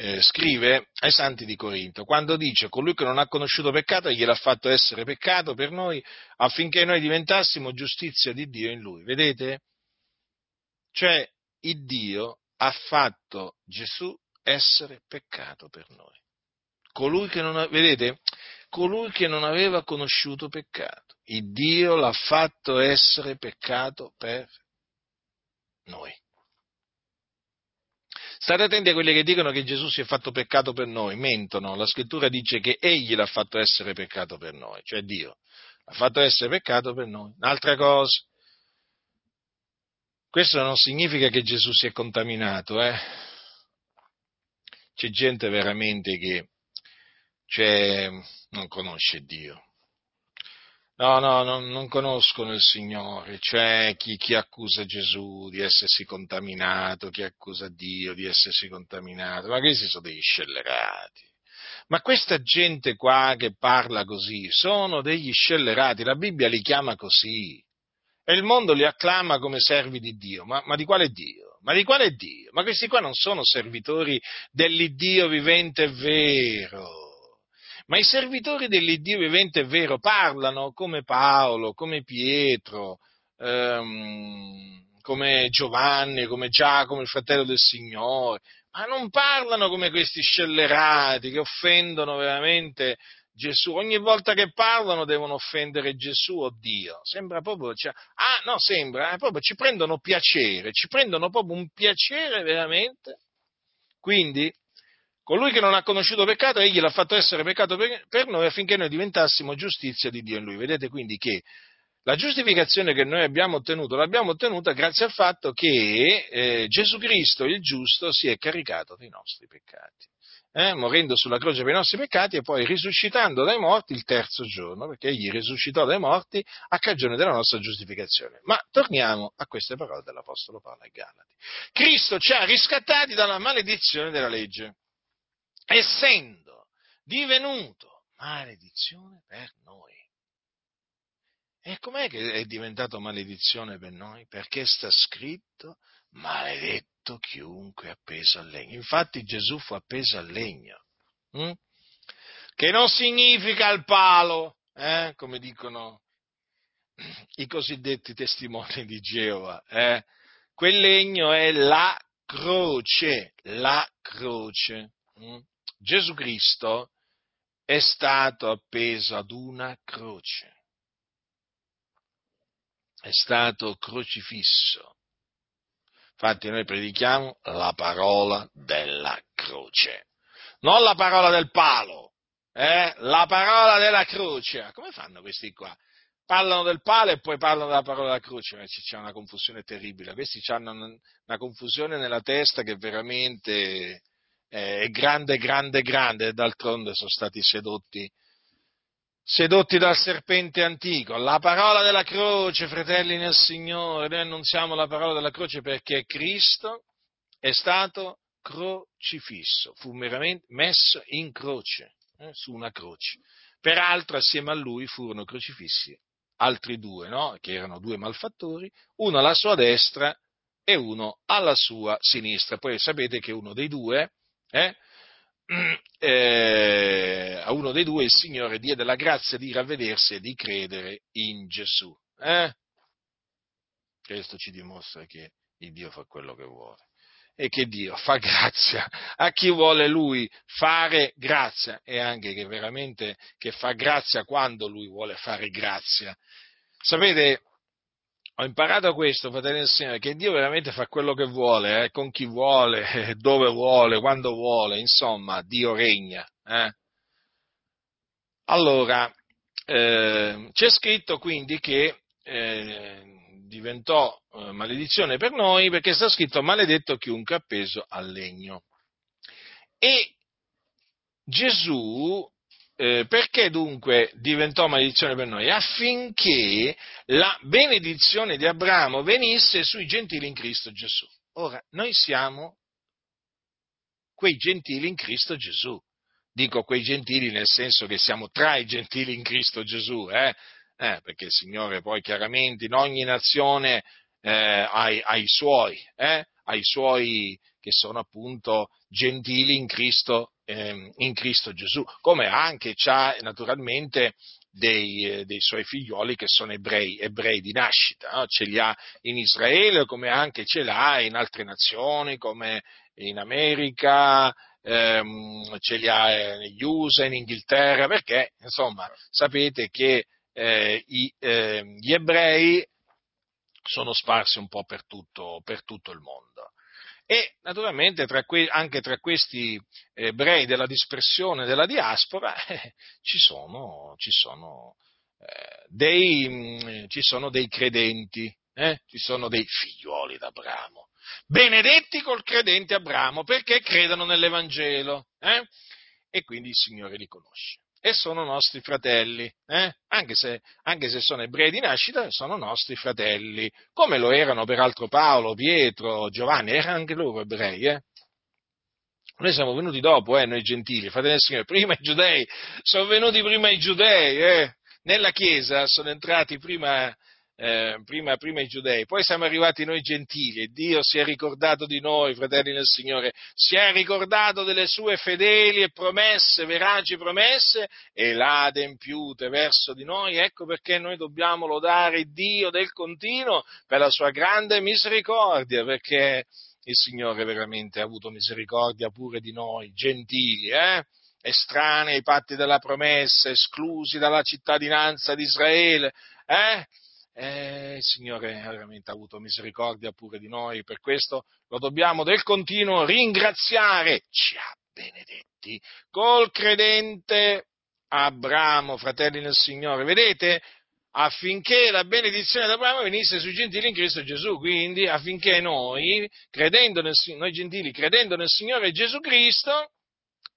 eh, scrive ai santi di Corinto, quando dice colui che non ha conosciuto peccato gliel'ha fatto essere peccato per noi affinché noi diventassimo giustizia di Dio in lui. Vedete? Cioè, il Dio ha fatto Gesù essere peccato per noi. Colui che non, vedete? Colui che non aveva conosciuto peccato. Il Dio l'ha fatto essere peccato per noi. State attenti a quelli che dicono che Gesù si è fatto peccato per noi, mentono. La scrittura dice che egli l'ha fatto essere peccato per noi, cioè Dio l'ha fatto essere peccato per noi. Un'altra cosa, questo non significa che Gesù si è contaminato, eh? C'è gente veramente che cioè, non conosce Dio. No, no, non, non conoscono il Signore, cioè chi, chi, accusa Gesù di essersi contaminato, chi accusa Dio di essersi contaminato, ma questi sono degli scellerati. Ma questa gente qua che parla così sono degli scellerati, la Bibbia li chiama così. E il mondo li acclama come servi di Dio. Ma, ma di quale Dio? Ma di quale Dio? Ma questi qua non sono servitori dell'Iddio vivente e vero ma i servitori dell'Iddio vivente è vero parlano come Paolo, come Pietro, ehm, come Giovanni, come Giacomo, il fratello del Signore, ma non parlano come questi scellerati che offendono veramente Gesù. Ogni volta che parlano devono offendere Gesù o Dio. Sembra proprio, cioè, ah no, sembra, eh, proprio ci prendono piacere, ci prendono proprio un piacere veramente. Quindi Colui che non ha conosciuto peccato, egli l'ha fatto essere peccato per, noi affinché noi diventassimo giustizia di Dio in lui. Vedete quindi che la giustificazione che noi abbiamo ottenuto l'abbiamo ottenuta grazie al fatto che eh, Gesù Cristo, il giusto, si è caricato dei nostri peccati. Eh, morendo sulla croce per i nostri peccati e poi risuscitando dai morti il terzo giorno, perché egli risuscitò dai morti a cagione della nostra giustificazione. Ma torniamo a queste parole dell'Apostolo Paolo ai Galati. Cristo ci ha riscattati dalla maledizione della legge essendo divenuto maledizione per noi. E com'è che è diventato maledizione per noi? Perché sta scritto maledetto chiunque appeso al legno. Infatti Gesù fu appeso al legno, hm? che non significa il palo, eh? come dicono i cosiddetti testimoni di Geova. Eh? Quel legno è la croce, la croce. Hm? Gesù Cristo è stato appeso ad una croce, è stato crocifisso. Infatti noi predichiamo la parola della croce, non la parola del palo, eh? la parola della croce. Come fanno questi qua? Parlano del palo e poi parlano della parola della croce, c'è una confusione terribile. Questi hanno una confusione nella testa che veramente è grande, grande, grande, e d'altronde sono stati sedotti, sedotti dal serpente antico. La parola della croce, fratelli nel Signore, noi annunziamo la parola della croce perché Cristo è stato crocifisso, fu meramente messo in croce, eh, su una croce. Peraltro assieme a lui furono crocifissi altri due, no? che erano due malfattori, uno alla sua destra e uno alla sua sinistra. Poi sapete che uno dei due eh? Eh, a uno dei due il Signore diede la grazia di ravvedersi e di credere in Gesù. Eh? Questo ci dimostra che il Dio fa quello che vuole e che Dio fa grazia a chi vuole Lui fare grazia e anche che veramente che fa grazia quando Lui vuole fare grazia. Sapete, ho imparato questo, fratelli del Signore, che Dio veramente fa quello che vuole, eh, con chi vuole, dove vuole, quando vuole, insomma, Dio regna. Eh. Allora, eh, c'è scritto quindi che eh, diventò eh, maledizione per noi perché sta scritto maledetto chiunque appeso al legno. E Gesù eh, perché dunque diventò maledizione per noi? Affinché la benedizione di Abramo venisse sui gentili in Cristo Gesù. Ora, noi siamo quei gentili in Cristo Gesù. Dico quei gentili nel senso che siamo tra i gentili in Cristo Gesù, eh? Eh, perché il Signore poi chiaramente in ogni nazione eh, ha, ha, i suoi, eh? ha i suoi che sono appunto gentili in Cristo eh, in Cristo Gesù, come anche c'ha naturalmente dei, eh, dei, suoi figlioli che sono ebrei, ebrei di nascita, no? ce li ha in Israele come anche ce l'ha in altre nazioni come in America, ehm, ce li ha eh, negli USA, in Inghilterra, perché insomma sapete che eh, i, eh, gli ebrei sono sparsi un po' per tutto, per tutto il mondo. E naturalmente tra que- anche tra questi ebrei della dispersione della diaspora eh, ci sono, ci sono, eh, dei, mh, ci sono dei, credenti, eh, ci sono dei figlioli d'Abramo, benedetti col credente Abramo perché credono nell'Evangelo eh? e quindi il Signore li conosce e sono nostri fratelli, eh? anche, se, anche, se, sono ebrei di nascita, sono nostri fratelli, come lo erano peraltro Paolo, Pietro, Giovanni, erano anche loro ebrei. Eh? Noi siamo venuti dopo, eh, noi gentili, fratelli del Signore, prima i giudei, sono venuti prima i giudei, eh? nella Chiesa sono entrati prima eh, prima, prima, i giudei, poi siamo arrivati noi gentili e Dio si è ricordato di noi, fratelli del Signore, si è ricordato delle sue fedeli e promesse, veraci promesse e l'ha adempiute verso di noi, ecco perché noi dobbiamo lodare Dio del continuo per la sua grande misericordia, perché il Signore veramente ha avuto misericordia pure di noi, gentili, eh? estranei ai patti della promessa, esclusi dalla cittadinanza di Israele, eh? Eh, il Signore veramente ha avuto misericordia pure di noi, per questo lo dobbiamo del continuo ringraziare. Ci ha benedetti col credente Abramo, fratelli nel Signore. Vedete? Affinché la benedizione di Abramo venisse sui gentili in Cristo Gesù, quindi affinché noi, nel, noi gentili, credendo nel Signore Gesù Cristo,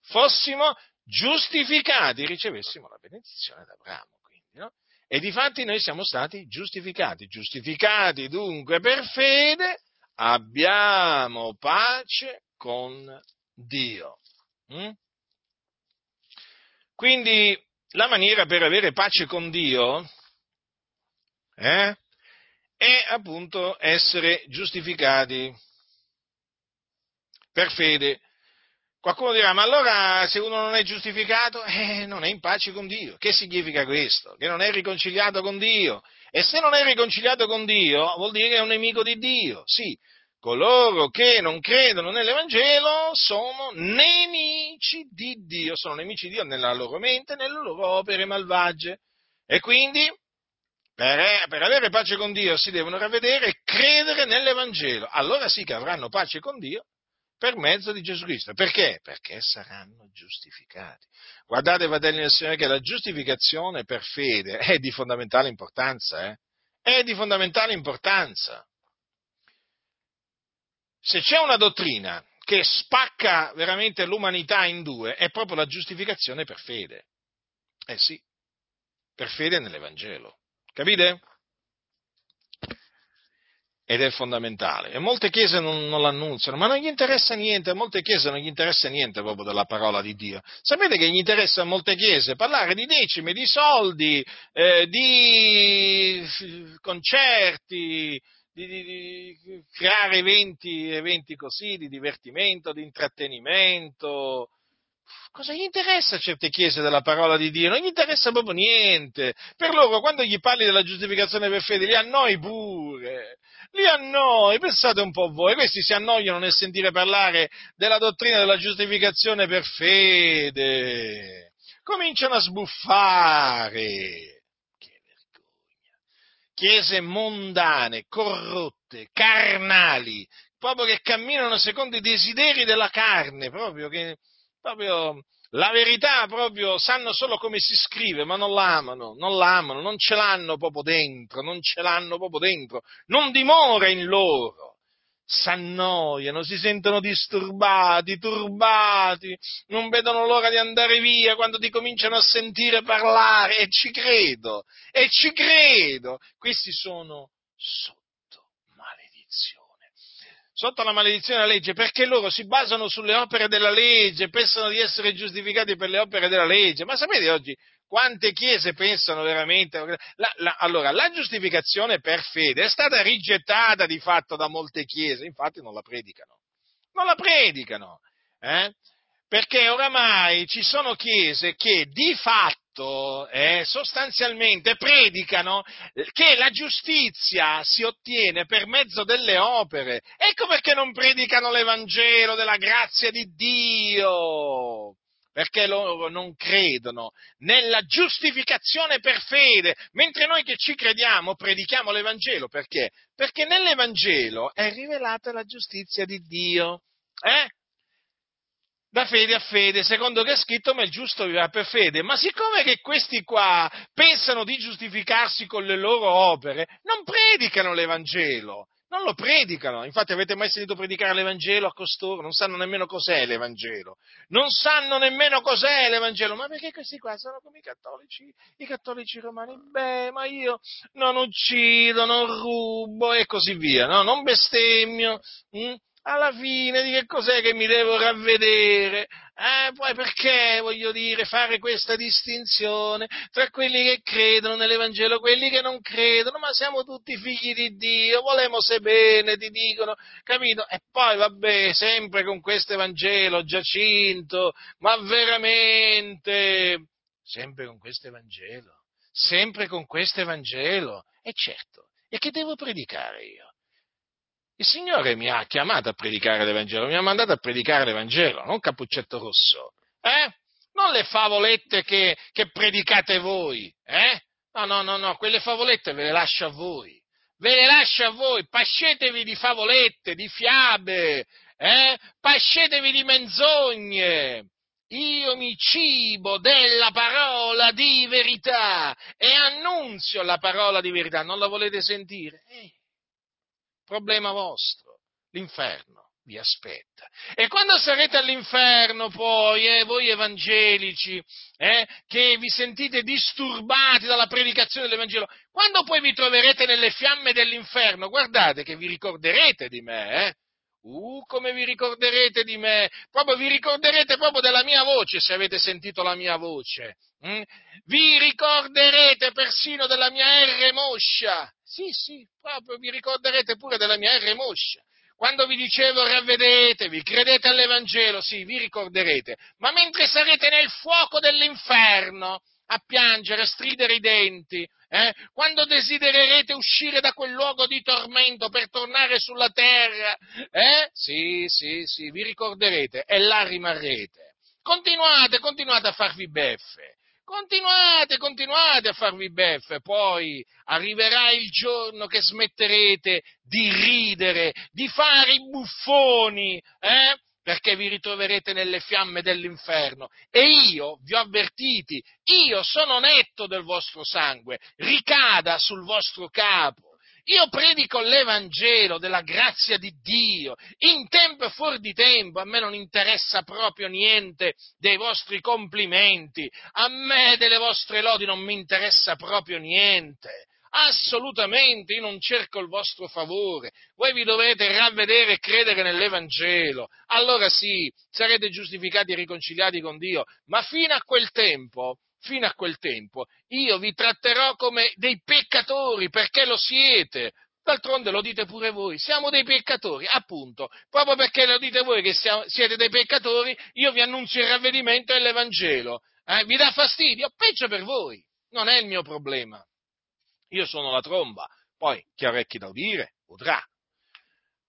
fossimo giustificati, ricevessimo la benedizione di Abramo. Quindi, no? E difatti noi siamo stati giustificati. Giustificati dunque per fede abbiamo pace con Dio. Mm? Quindi la maniera per avere pace con Dio eh, è appunto essere giustificati per fede Qualcuno dirà, ma allora se uno non è giustificato, eh, non è in pace con Dio. Che significa questo? Che non è riconciliato con Dio. E se non è riconciliato con Dio, vuol dire che è un nemico di Dio. Sì, coloro che non credono nell'Evangelo sono nemici di Dio, sono nemici di Dio nella loro mente, nelle loro opere malvagie. E quindi, per, per avere pace con Dio, si devono ravvedere e credere nell'Evangelo. Allora sì che avranno pace con Dio per mezzo di Gesù Cristo. Perché? Perché saranno giustificati. Guardate, fratelli del Signore, che la giustificazione per fede è di fondamentale importanza, eh? È di fondamentale importanza. Se c'è una dottrina che spacca veramente l'umanità in due, è proprio la giustificazione per fede. Eh sì, per fede nell'Evangelo. Capite? Ed è fondamentale. E molte chiese non, non, l'annunziano, ma non gli interessa niente, a molte chiese non gli interessa niente proprio della parola di Dio. Sapete che gli interessa a molte chiese parlare di decimi, di soldi, eh, di concerti, di, di, di, creare eventi, eventi così, di divertimento, di intrattenimento, Cosa gli interessa a certe chiese della parola di Dio? Non gli interessa proprio niente. Per loro, quando gli parli della giustificazione per fede, li annoi pure. Li annoi. Pensate un po' voi. Questi si annoiano nel sentire parlare della dottrina della giustificazione per fede. Cominciano a sbuffare. Chiese mondane, corrotte, carnali, proprio che camminano secondo i desideri della carne, proprio che proprio la verità proprio sanno solo come si scrive, ma non l'amano, non l'amano, non ce l'hanno proprio dentro, non ce l'hanno proprio dentro, non dimora in loro. s'annoiano, si sentono disturbati, turbati, non vedono l'ora di andare via quando ti cominciano a sentire parlare e ci credo, e ci credo. Questi sono maledizione. Sotto la maledizione della legge perché loro si basano sulle opere della legge, pensano di essere giustificati per le opere della legge. Ma sapete oggi quante chiese pensano veramente? La, la, allora, la giustificazione per fede è stata rigettata di fatto da molte chiese, infatti non la predicano. Non la predicano, eh? perché oramai ci sono chiese che di fatto, eh, sostanzialmente, predicano che la giustizia si ottiene per mezzo delle opere. Ecco perché non predicano l'Evangelo della grazia di Dio perché loro non credono nella giustificazione per fede, mentre noi che ci crediamo predichiamo l'Evangelo, perché? Perché nell'Evangelo è rivelata la giustizia di Dio, eh? Da fede a fede, secondo che è scritto, ma il giusto vivrà per fede. Ma siccome che questi qua pensano di giustificarsi con le loro opere, non predicano l'Evangelo, non lo predicano. Infatti avete mai sentito predicare l'Evangelo a costoro? Non sanno nemmeno cos'è l'Evangelo. Non sanno nemmeno cos'è l'Evangelo. Ma perché questi qua sono come i cattolici, i cattolici romani? Beh, ma io non uccido, non rubo e così via, no? Non bestemmio. Hm? Alla fine di che cos'è che mi devo ravvedere? Eh, poi perché voglio dire fare questa distinzione tra quelli che credono nell'Evangelo e quelli che non credono? Ma siamo tutti figli di Dio, volemo se bene, ti dicono, capito? E poi vabbè, sempre con questo Evangelo, Giacinto, ma veramente, sempre con questo Evangelo, sempre con questo Evangelo, e certo, e che devo predicare io? Il Signore mi ha chiamato a predicare l'Evangelo, mi ha mandato a predicare l'Evangelo, non Cappuccetto Rosso, eh? Non le favolette che, che predicate voi, eh? No, no, no, no, quelle favolette ve le lascio a voi, ve le lascio a voi, pascetevi di favolette, di fiabe, eh? Pascetevi di menzogne. Io mi cibo della parola di verità e annunzio la parola di verità. Non la volete sentire? Eh problema vostro, l'inferno vi aspetta. E quando sarete all'inferno poi, eh, voi evangelici, eh, che vi sentite disturbati dalla predicazione dell'Evangelo, quando poi vi troverete nelle fiamme dell'inferno, guardate che vi ricorderete di me, eh? Uh, come vi ricorderete di me? Proprio vi ricorderete proprio della mia voce se avete sentito la mia voce. Mm? Vi ricorderete persino della mia R moscia. Sì, sì, proprio vi ricorderete pure della mia R moscia. Quando vi dicevo ravvedetevi, credete all'Evangelo, sì, vi ricorderete. Ma mentre sarete nel fuoco dell'inferno, a piangere, a stridere i denti, eh? quando desidererete uscire da quel luogo di tormento per tornare sulla terra, eh? sì, sì, sì, vi ricorderete e là rimarrete. Continuate, continuate a farvi beffe. Continuate, continuate a farvi beffe, poi arriverà il giorno che smetterete di ridere, di fare i buffoni, eh? perché vi ritroverete nelle fiamme dell'inferno. E io vi ho avvertiti, io sono netto del vostro sangue, ricada sul vostro capo. Io predico l'Evangelo della grazia di Dio, in tempo e fuori di tempo, a me non interessa proprio niente dei vostri complimenti, a me delle vostre lodi non mi interessa proprio niente. Assolutamente, io non cerco il vostro favore. Voi vi dovete ravvedere e credere nell'Evangelo. Allora sì, sarete giustificati e riconciliati con Dio. Ma fino a quel tempo, fino a quel tempo, io vi tratterò come dei peccatori, perché lo siete. D'altronde lo dite pure voi, siamo dei peccatori, appunto, proprio perché lo dite voi che siamo, siete dei peccatori, io vi annuncio il ravvedimento e l'Evangelo. Eh, vi dà fastidio? Peggio per voi, non è il mio problema. Io sono la tromba, poi chi ha orecchi da udire udrà.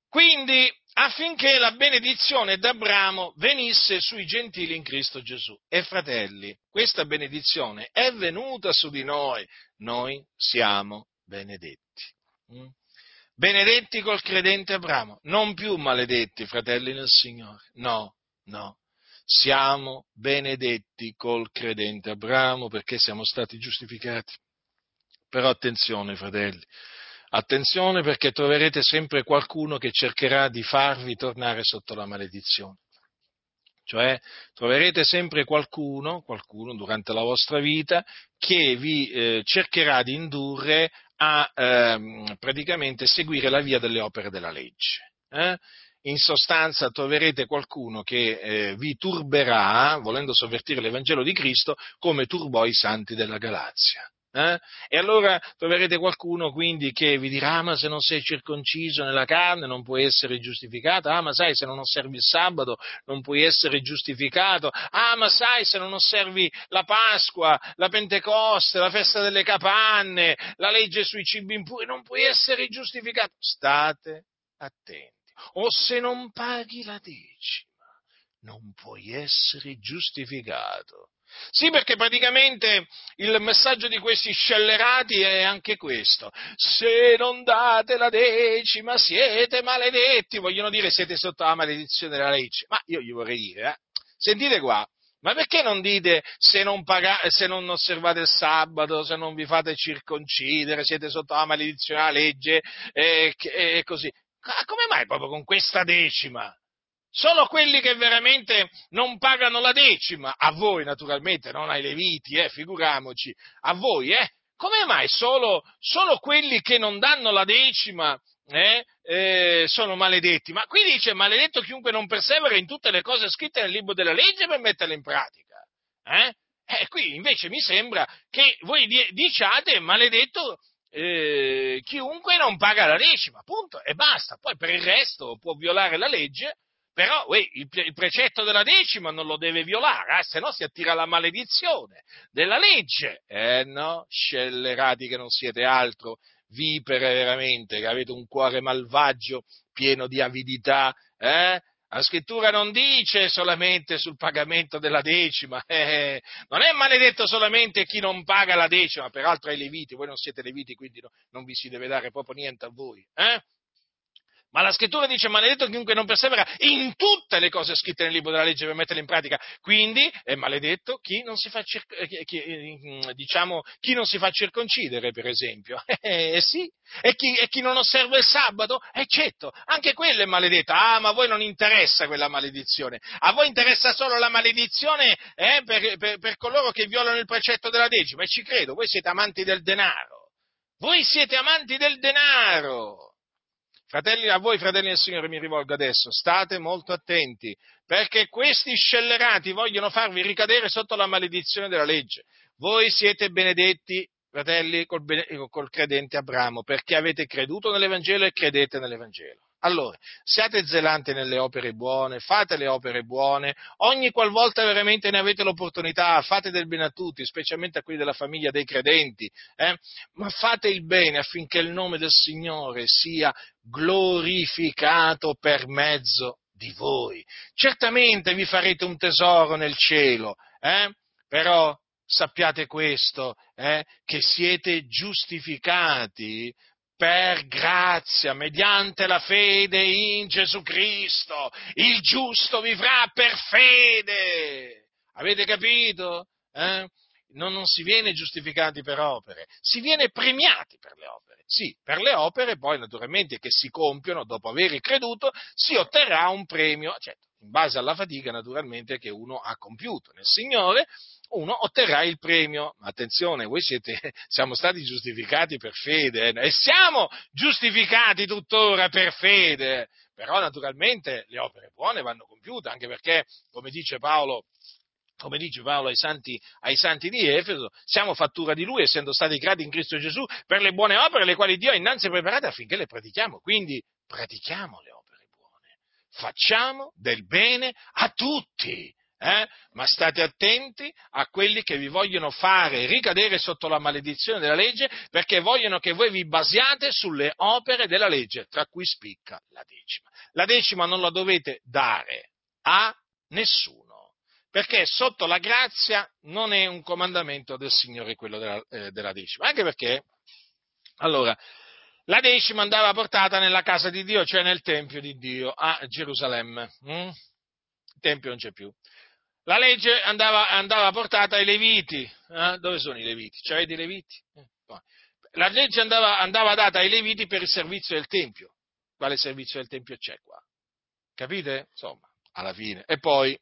Quindi, affinché la benedizione d'Abramo venisse sui gentili in Cristo Gesù. E fratelli, questa benedizione è venuta su di noi, noi siamo benedetti. Mm? Benedetti col credente Abramo, non più maledetti, fratelli nel Signore. No, no. Siamo benedetti col credente Abramo perché siamo stati giustificati però attenzione, fratelli, Attenzione perché troverete sempre qualcuno che cercherà di farvi tornare sotto la maledizione. Cioè troverete sempre qualcuno, qualcuno durante la vostra vita che vi eh, cercherà di indurre a ehm, praticamente seguire la via delle opere della legge. Eh? in sostanza troverete qualcuno che eh, vi turberà, volendo sovvertire l'Evangelo di Cristo, come turbò i santi della Galazia. Eh? E allora troverete qualcuno quindi che vi dirà: ah, ma se non sei circonciso nella carne non puoi essere giustificato. Ah, ma sai, se non osservi il sabato non puoi essere giustificato. Ah, ma sai, se non osservi la Pasqua, la Pentecoste, la festa delle capanne, la legge sui cibi impuri, non puoi essere giustificato. State attenti o se non paghi la decima, non puoi essere giustificato. Sì, perché praticamente il messaggio di questi scellerati è anche questo. Se non date la decima siete maledetti, vogliono dire siete sotto la maledizione della legge. Ma io gli vorrei dire, eh, sentite qua, ma perché non dite se non, pagate, se non, osservate il sabato, se non vi fate circoncidere, siete sotto la maledizione della legge e, e così? come mai proprio con questa decima? Solo quelli che veramente non pagano la decima, a voi naturalmente, non ai leviti, eh, figuriamoci, a voi, eh? Come mai solo, solo quelli che non danno la decima eh, eh, sono maledetti? Ma qui dice maledetto chiunque non persevera in tutte le cose scritte nel libro della legge per metterle in pratica. Eh? Eh, qui invece mi sembra che voi diciate maledetto eh, chiunque non paga la decima, punto, e basta. Poi per il resto può violare la legge, però uè, il, il, precetto della decima non lo deve violare, eh, se no si attira la maledizione della legge. Eh no, scellerati che non siete altro, vipere veramente, che avete un cuore malvagio, pieno di avidità, eh? La scrittura non dice solamente sul pagamento della decima, eh, non è maledetto solamente chi non paga la decima, peraltro ai leviti, voi non siete leviti, quindi no, non vi si deve dare proprio niente a voi. Eh? Ma la scrittura dice maledetto chiunque non persevera in tutte le cose scritte nel libro della legge per metterle in pratica. Quindi è maledetto chi non si fa, circ- eh, chi, mm, diciamo, chi non si fa circoncidere, per esempio. Eh, eh sì. E chi, e chi, non osserva il sabato, eccetto. Anche quello è maledetto. Ah, ma a voi non interessa quella maledizione. A voi interessa solo la maledizione eh, per, per, per coloro che violano il precetto della decima. E ci credo, voi siete amanti del denaro. Voi siete amanti del denaro. Fratelli, a voi, fratelli del Signore, mi rivolgo adesso, state molto attenti, perché questi scellerati vogliono farvi ricadere sotto la maledizione della legge. Voi siete benedetti, fratelli, col, col credente Abramo, perché avete creduto nell'Evangelo e credete nell'Evangelo. Allora, siate zelanti nelle opere buone, fate le opere buone, ogni qualvolta veramente ne avete l'opportunità, fate del bene a tutti, specialmente a quelli della famiglia dei credenti, eh? ma fate il bene affinché il nome del Signore sia glorificato per mezzo di voi. Certamente vi farete un tesoro nel cielo, eh? però sappiate questo, eh? che siete giustificati per grazia, mediante la fede in Gesù Cristo. Il giusto vivrà per fede. Avete capito? Eh? Non, non, si viene giustificati per opere, si viene premiati per le opere. Sì, per le opere poi naturalmente che si compiono dopo aver creduto si otterrà un premio, certo, in base alla fatica naturalmente che uno ha compiuto nel Signore uno otterrà il premio. Ma attenzione, voi siete, siamo stati giustificati per fede eh? e siamo giustificati tuttora per fede, però naturalmente le opere buone vanno compiute, anche perché, come dice Paolo, come dice Paolo ai santi, ai santi, di Efeso, siamo fattura di Lui, essendo stati creati in Cristo Gesù per le buone opere, le quali Dio ha innanzi preparate affinché le pratichiamo. Quindi pratichiamo le opere buone, facciamo del bene a tutti, eh? ma state attenti a quelli che vi vogliono fare ricadere sotto la maledizione della legge perché vogliono che voi vi basiate sulle opere della legge, tra cui spicca la decima. La decima non la dovete dare a nessuno, perché sotto la grazia non è un comandamento del Signore quello della, eh, della decima, anche perché, allora, la decima andava portata nella casa di Dio, cioè nel Tempio di Dio a Gerusalemme. Mm? Il Tempio non c'è più. La legge andava, andava portata ai Leviti. Eh? Dove sono i Leviti? C'avete i Leviti? Eh, la legge andava, andava data ai Leviti per il servizio del Tempio. Quale servizio del Tempio c'è qua? Capite? Insomma, alla fine. E poi,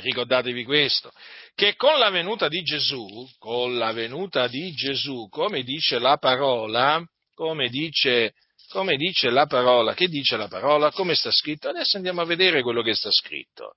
ricordatevi questo, che con la venuta di Gesù, con la venuta di Gesù, come dice la parola, come dice, come dice la parola, che dice la parola, come sta scritto? Adesso andiamo a vedere quello che sta scritto.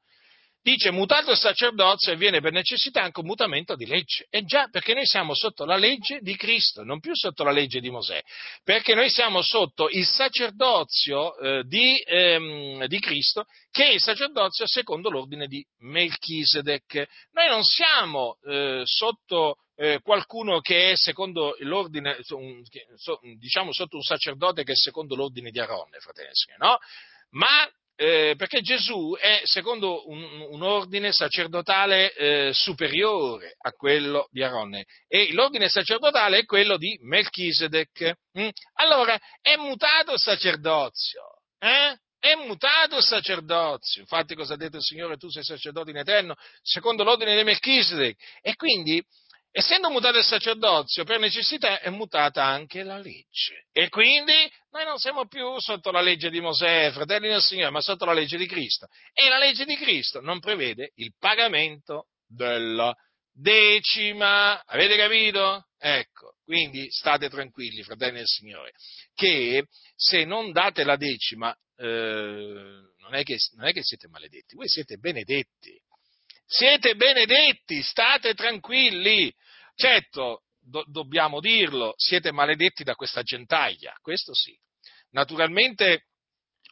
Dice mutato il sacerdozio e viene per necessità anche un mutamento di legge. E già, perché noi siamo sotto la legge di Cristo, non più sotto la legge di Mosè, perché noi siamo sotto il sacerdozio eh, di, ehm, di, Cristo, che è il sacerdozio secondo l'ordine di Melchisedec. Noi non siamo eh, sotto eh, qualcuno che è secondo l'ordine, diciamo sotto un sacerdote che è secondo l'ordine di Aronne, fratelli, no? Ma eh, perché Gesù è secondo un, un ordine sacerdotale eh, superiore a quello di Aronne e l'ordine sacerdotale è quello di Melchisedec. Mm? Allora è mutato il sacerdozio, eh? è mutato il sacerdozio. Infatti cosa ha detto il Signore? Tu sei sacerdote in eterno, secondo l'ordine di Melchisedec. E quindi Essendo mutato il sacerdozio, per necessità è mutata anche la legge. E quindi noi non siamo più sotto la legge di Mosè, fratelli del Signore, ma sotto la legge di Cristo. E la legge di Cristo non prevede il pagamento della decima. Avete capito? Ecco, quindi state tranquilli, fratelli del Signore, che se non date la decima, eh, non, è che, non è che siete maledetti, voi siete benedetti. Siete benedetti, state tranquilli. Certo, do- dobbiamo dirlo, siete maledetti da questa gentaglia, questo sì. Naturalmente,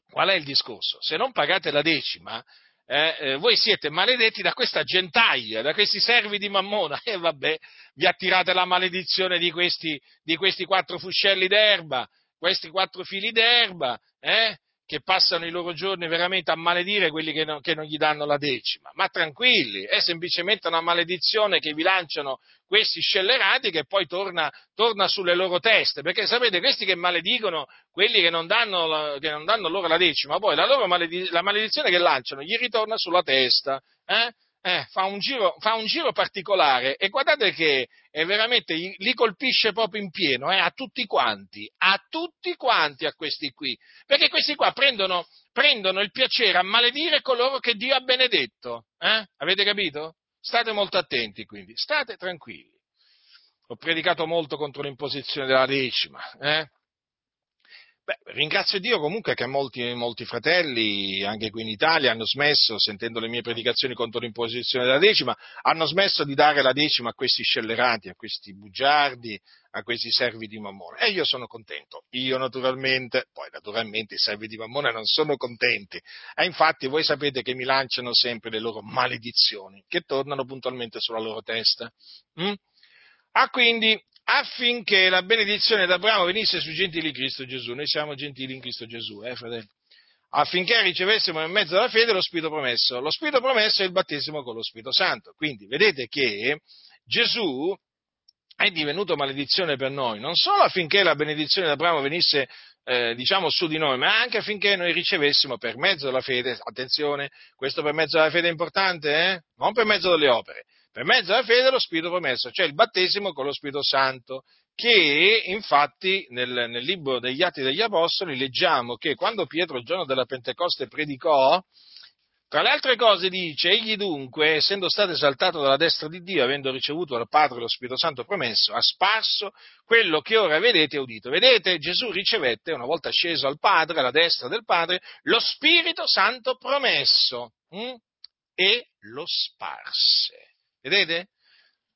qual è il discorso? Se non pagate la decima, eh, eh, voi siete maledetti da questa gentaglia, da questi servi di Mammona, e vabbè, vi attirate la maledizione di questi, di questi quattro fuscelli d'erba, questi quattro fili d'erba, eh? Che passano i loro giorni veramente a maledire quelli che non, che non, gli danno la decima. Ma tranquilli, è semplicemente una maledizione che vi lanciano questi scellerati che poi torna, torna sulle loro teste. Perché sapete, questi che maledicono quelli che non danno, che non danno loro la decima, poi la la maledizione che lanciano gli ritorna sulla testa. Eh? Eh, fa, un giro, fa, un giro, particolare e guardate che è veramente li colpisce proprio in pieno, eh, a tutti quanti, a tutti quanti a questi qui, perché questi qua prendono, prendono il piacere a maledire coloro che Dio ha benedetto, eh? avete capito? State molto attenti quindi, state tranquilli. Ho predicato molto contro l'imposizione della decima, eh? Beh, ringrazio Dio comunque che molti, molti, fratelli, anche qui in Italia, hanno smesso, sentendo le mie predicazioni contro l'imposizione della decima, hanno smesso di dare la decima a questi scellerati, a questi bugiardi, a questi servi di Mammone. E io sono contento. Io naturalmente, poi naturalmente i servi di Mammone non sono contenti. E infatti voi sapete che mi lanciano sempre le loro maledizioni, che tornano puntualmente sulla loro testa. Mm? Ah, quindi affinché la benedizione d'Abramo venisse sui gentili in Cristo Gesù. Noi siamo gentili in Cristo Gesù, eh, fratelli? Affinché ricevessimo in mezzo alla fede lo Spirito promesso. Lo Spirito promesso è il battesimo con lo Spirito Santo. Quindi vedete che Gesù è divenuto maledizione per noi, non solo affinché la benedizione d'Abramo venisse eh, diciamo su di noi, ma anche affinché noi ricevessimo per mezzo della fede, attenzione, questo per mezzo della fede è importante, eh? non per mezzo delle opere, per mezzo della fede lo Spirito promesso, cioè il battesimo con lo Spirito Santo, che infatti nel, nel libro degli Atti degli Apostoli leggiamo che quando Pietro il giorno della Pentecoste predicò, tra le altre cose dice, egli dunque, essendo stato esaltato dalla destra di Dio, avendo ricevuto dal Padre lo Spirito Santo promesso, ha sparso quello che ora vedete e udito. Vedete, Gesù ricevette, una volta sceso al Padre, alla destra del Padre, lo Spirito Santo promesso hm? e lo sparse. Vedete?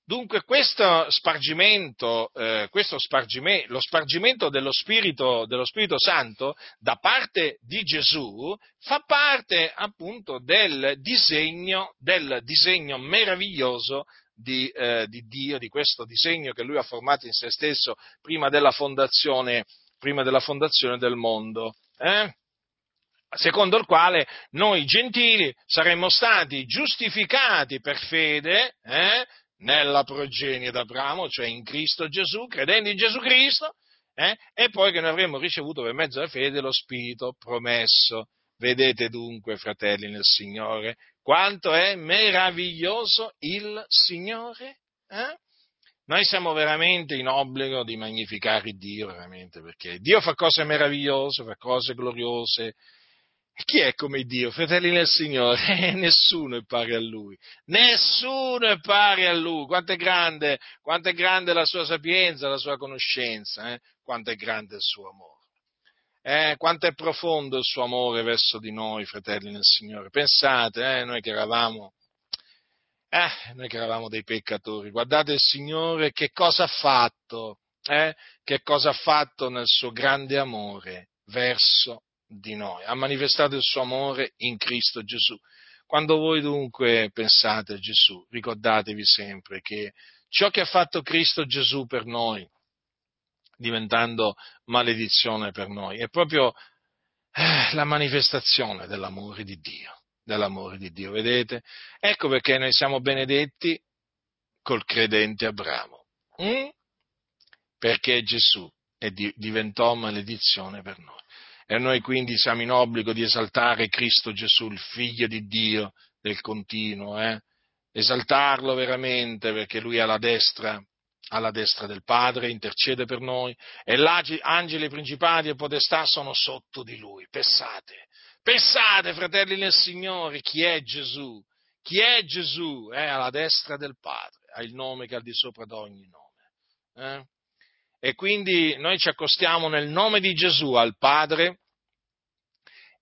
Dunque questo spargimento, eh, questo spargimento, lo spargimento dello Spirito, dello Spirito Santo da parte di Gesù fa parte appunto del disegno, del disegno meraviglioso di, eh, di, Dio, di questo disegno che lui ha formato in se stesso prima della fondazione, prima della fondazione del mondo. Eh? Secondo il quale noi gentili saremmo stati giustificati per fede eh, nella progenie d'Abramo, cioè in Cristo Gesù, credendo in Gesù Cristo, eh, e poi che noi avremmo ricevuto per mezzo della fede lo Spirito promesso. Vedete dunque, fratelli nel Signore, quanto è meraviglioso il Signore? Eh? noi siamo veramente in obbligo di magnificare Dio, veramente, perché Dio fa cose meravigliose, fa cose gloriose. Chi è come Dio? Fratelli nel Signore, eh, nessuno è pari a Lui, nessuno è pari a Lui. Quanto è grande, quanto è grande la sua sapienza, la sua conoscenza, eh? quanto è grande il suo amore. Eh, quanto è profondo il suo amore verso di noi, fratelli nel Signore. Pensate, eh, noi che eravamo eh, noi che eravamo dei peccatori, guardate il Signore che cosa ha fatto, eh? che cosa ha fatto nel suo grande amore verso di noi. Ha manifestato il suo amore in Cristo Gesù. Quando voi dunque pensate a Gesù, ricordatevi sempre che ciò che ha fatto Cristo Gesù per noi, diventando maledizione per noi, è proprio eh, la manifestazione dell'amore di Dio dell'amore di Dio, vedete? Ecco perché noi siamo benedetti col credente Abramo, mm? perché Gesù di, diventò maledizione per noi. E noi quindi siamo in obbligo di esaltare Cristo Gesù, il Figlio di Dio del continuo, eh? esaltarlo veramente perché Lui è alla destra, alla destra del Padre, intercede per noi e gli angeli principali e potestà sono sotto di Lui. Pensate, Pensate, fratelli nel Signore, chi è Gesù? Chi è Gesù? È alla destra del Padre, ha il nome che è al di sopra di ogni nome. Eh? E quindi noi ci accostiamo nel nome di Gesù al Padre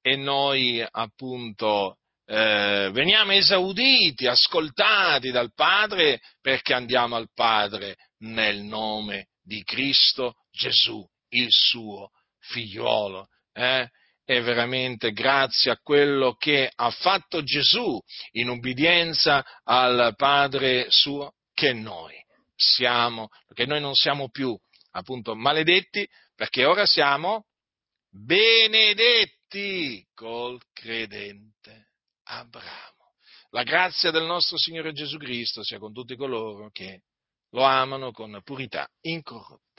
e noi appunto eh, veniamo esauditi, ascoltati dal Padre perché andiamo al Padre nel nome di Cristo Gesù, il suo figliuolo. Eh? è veramente grazie a quello che ha fatto Gesù in ubbidienza al Padre suo che noi siamo, perché noi non siamo più appunto maledetti, perché ora siamo benedetti col credente Abramo. La grazia del nostro Signore Gesù Cristo sia con tutti coloro che lo amano con purità incorrotta.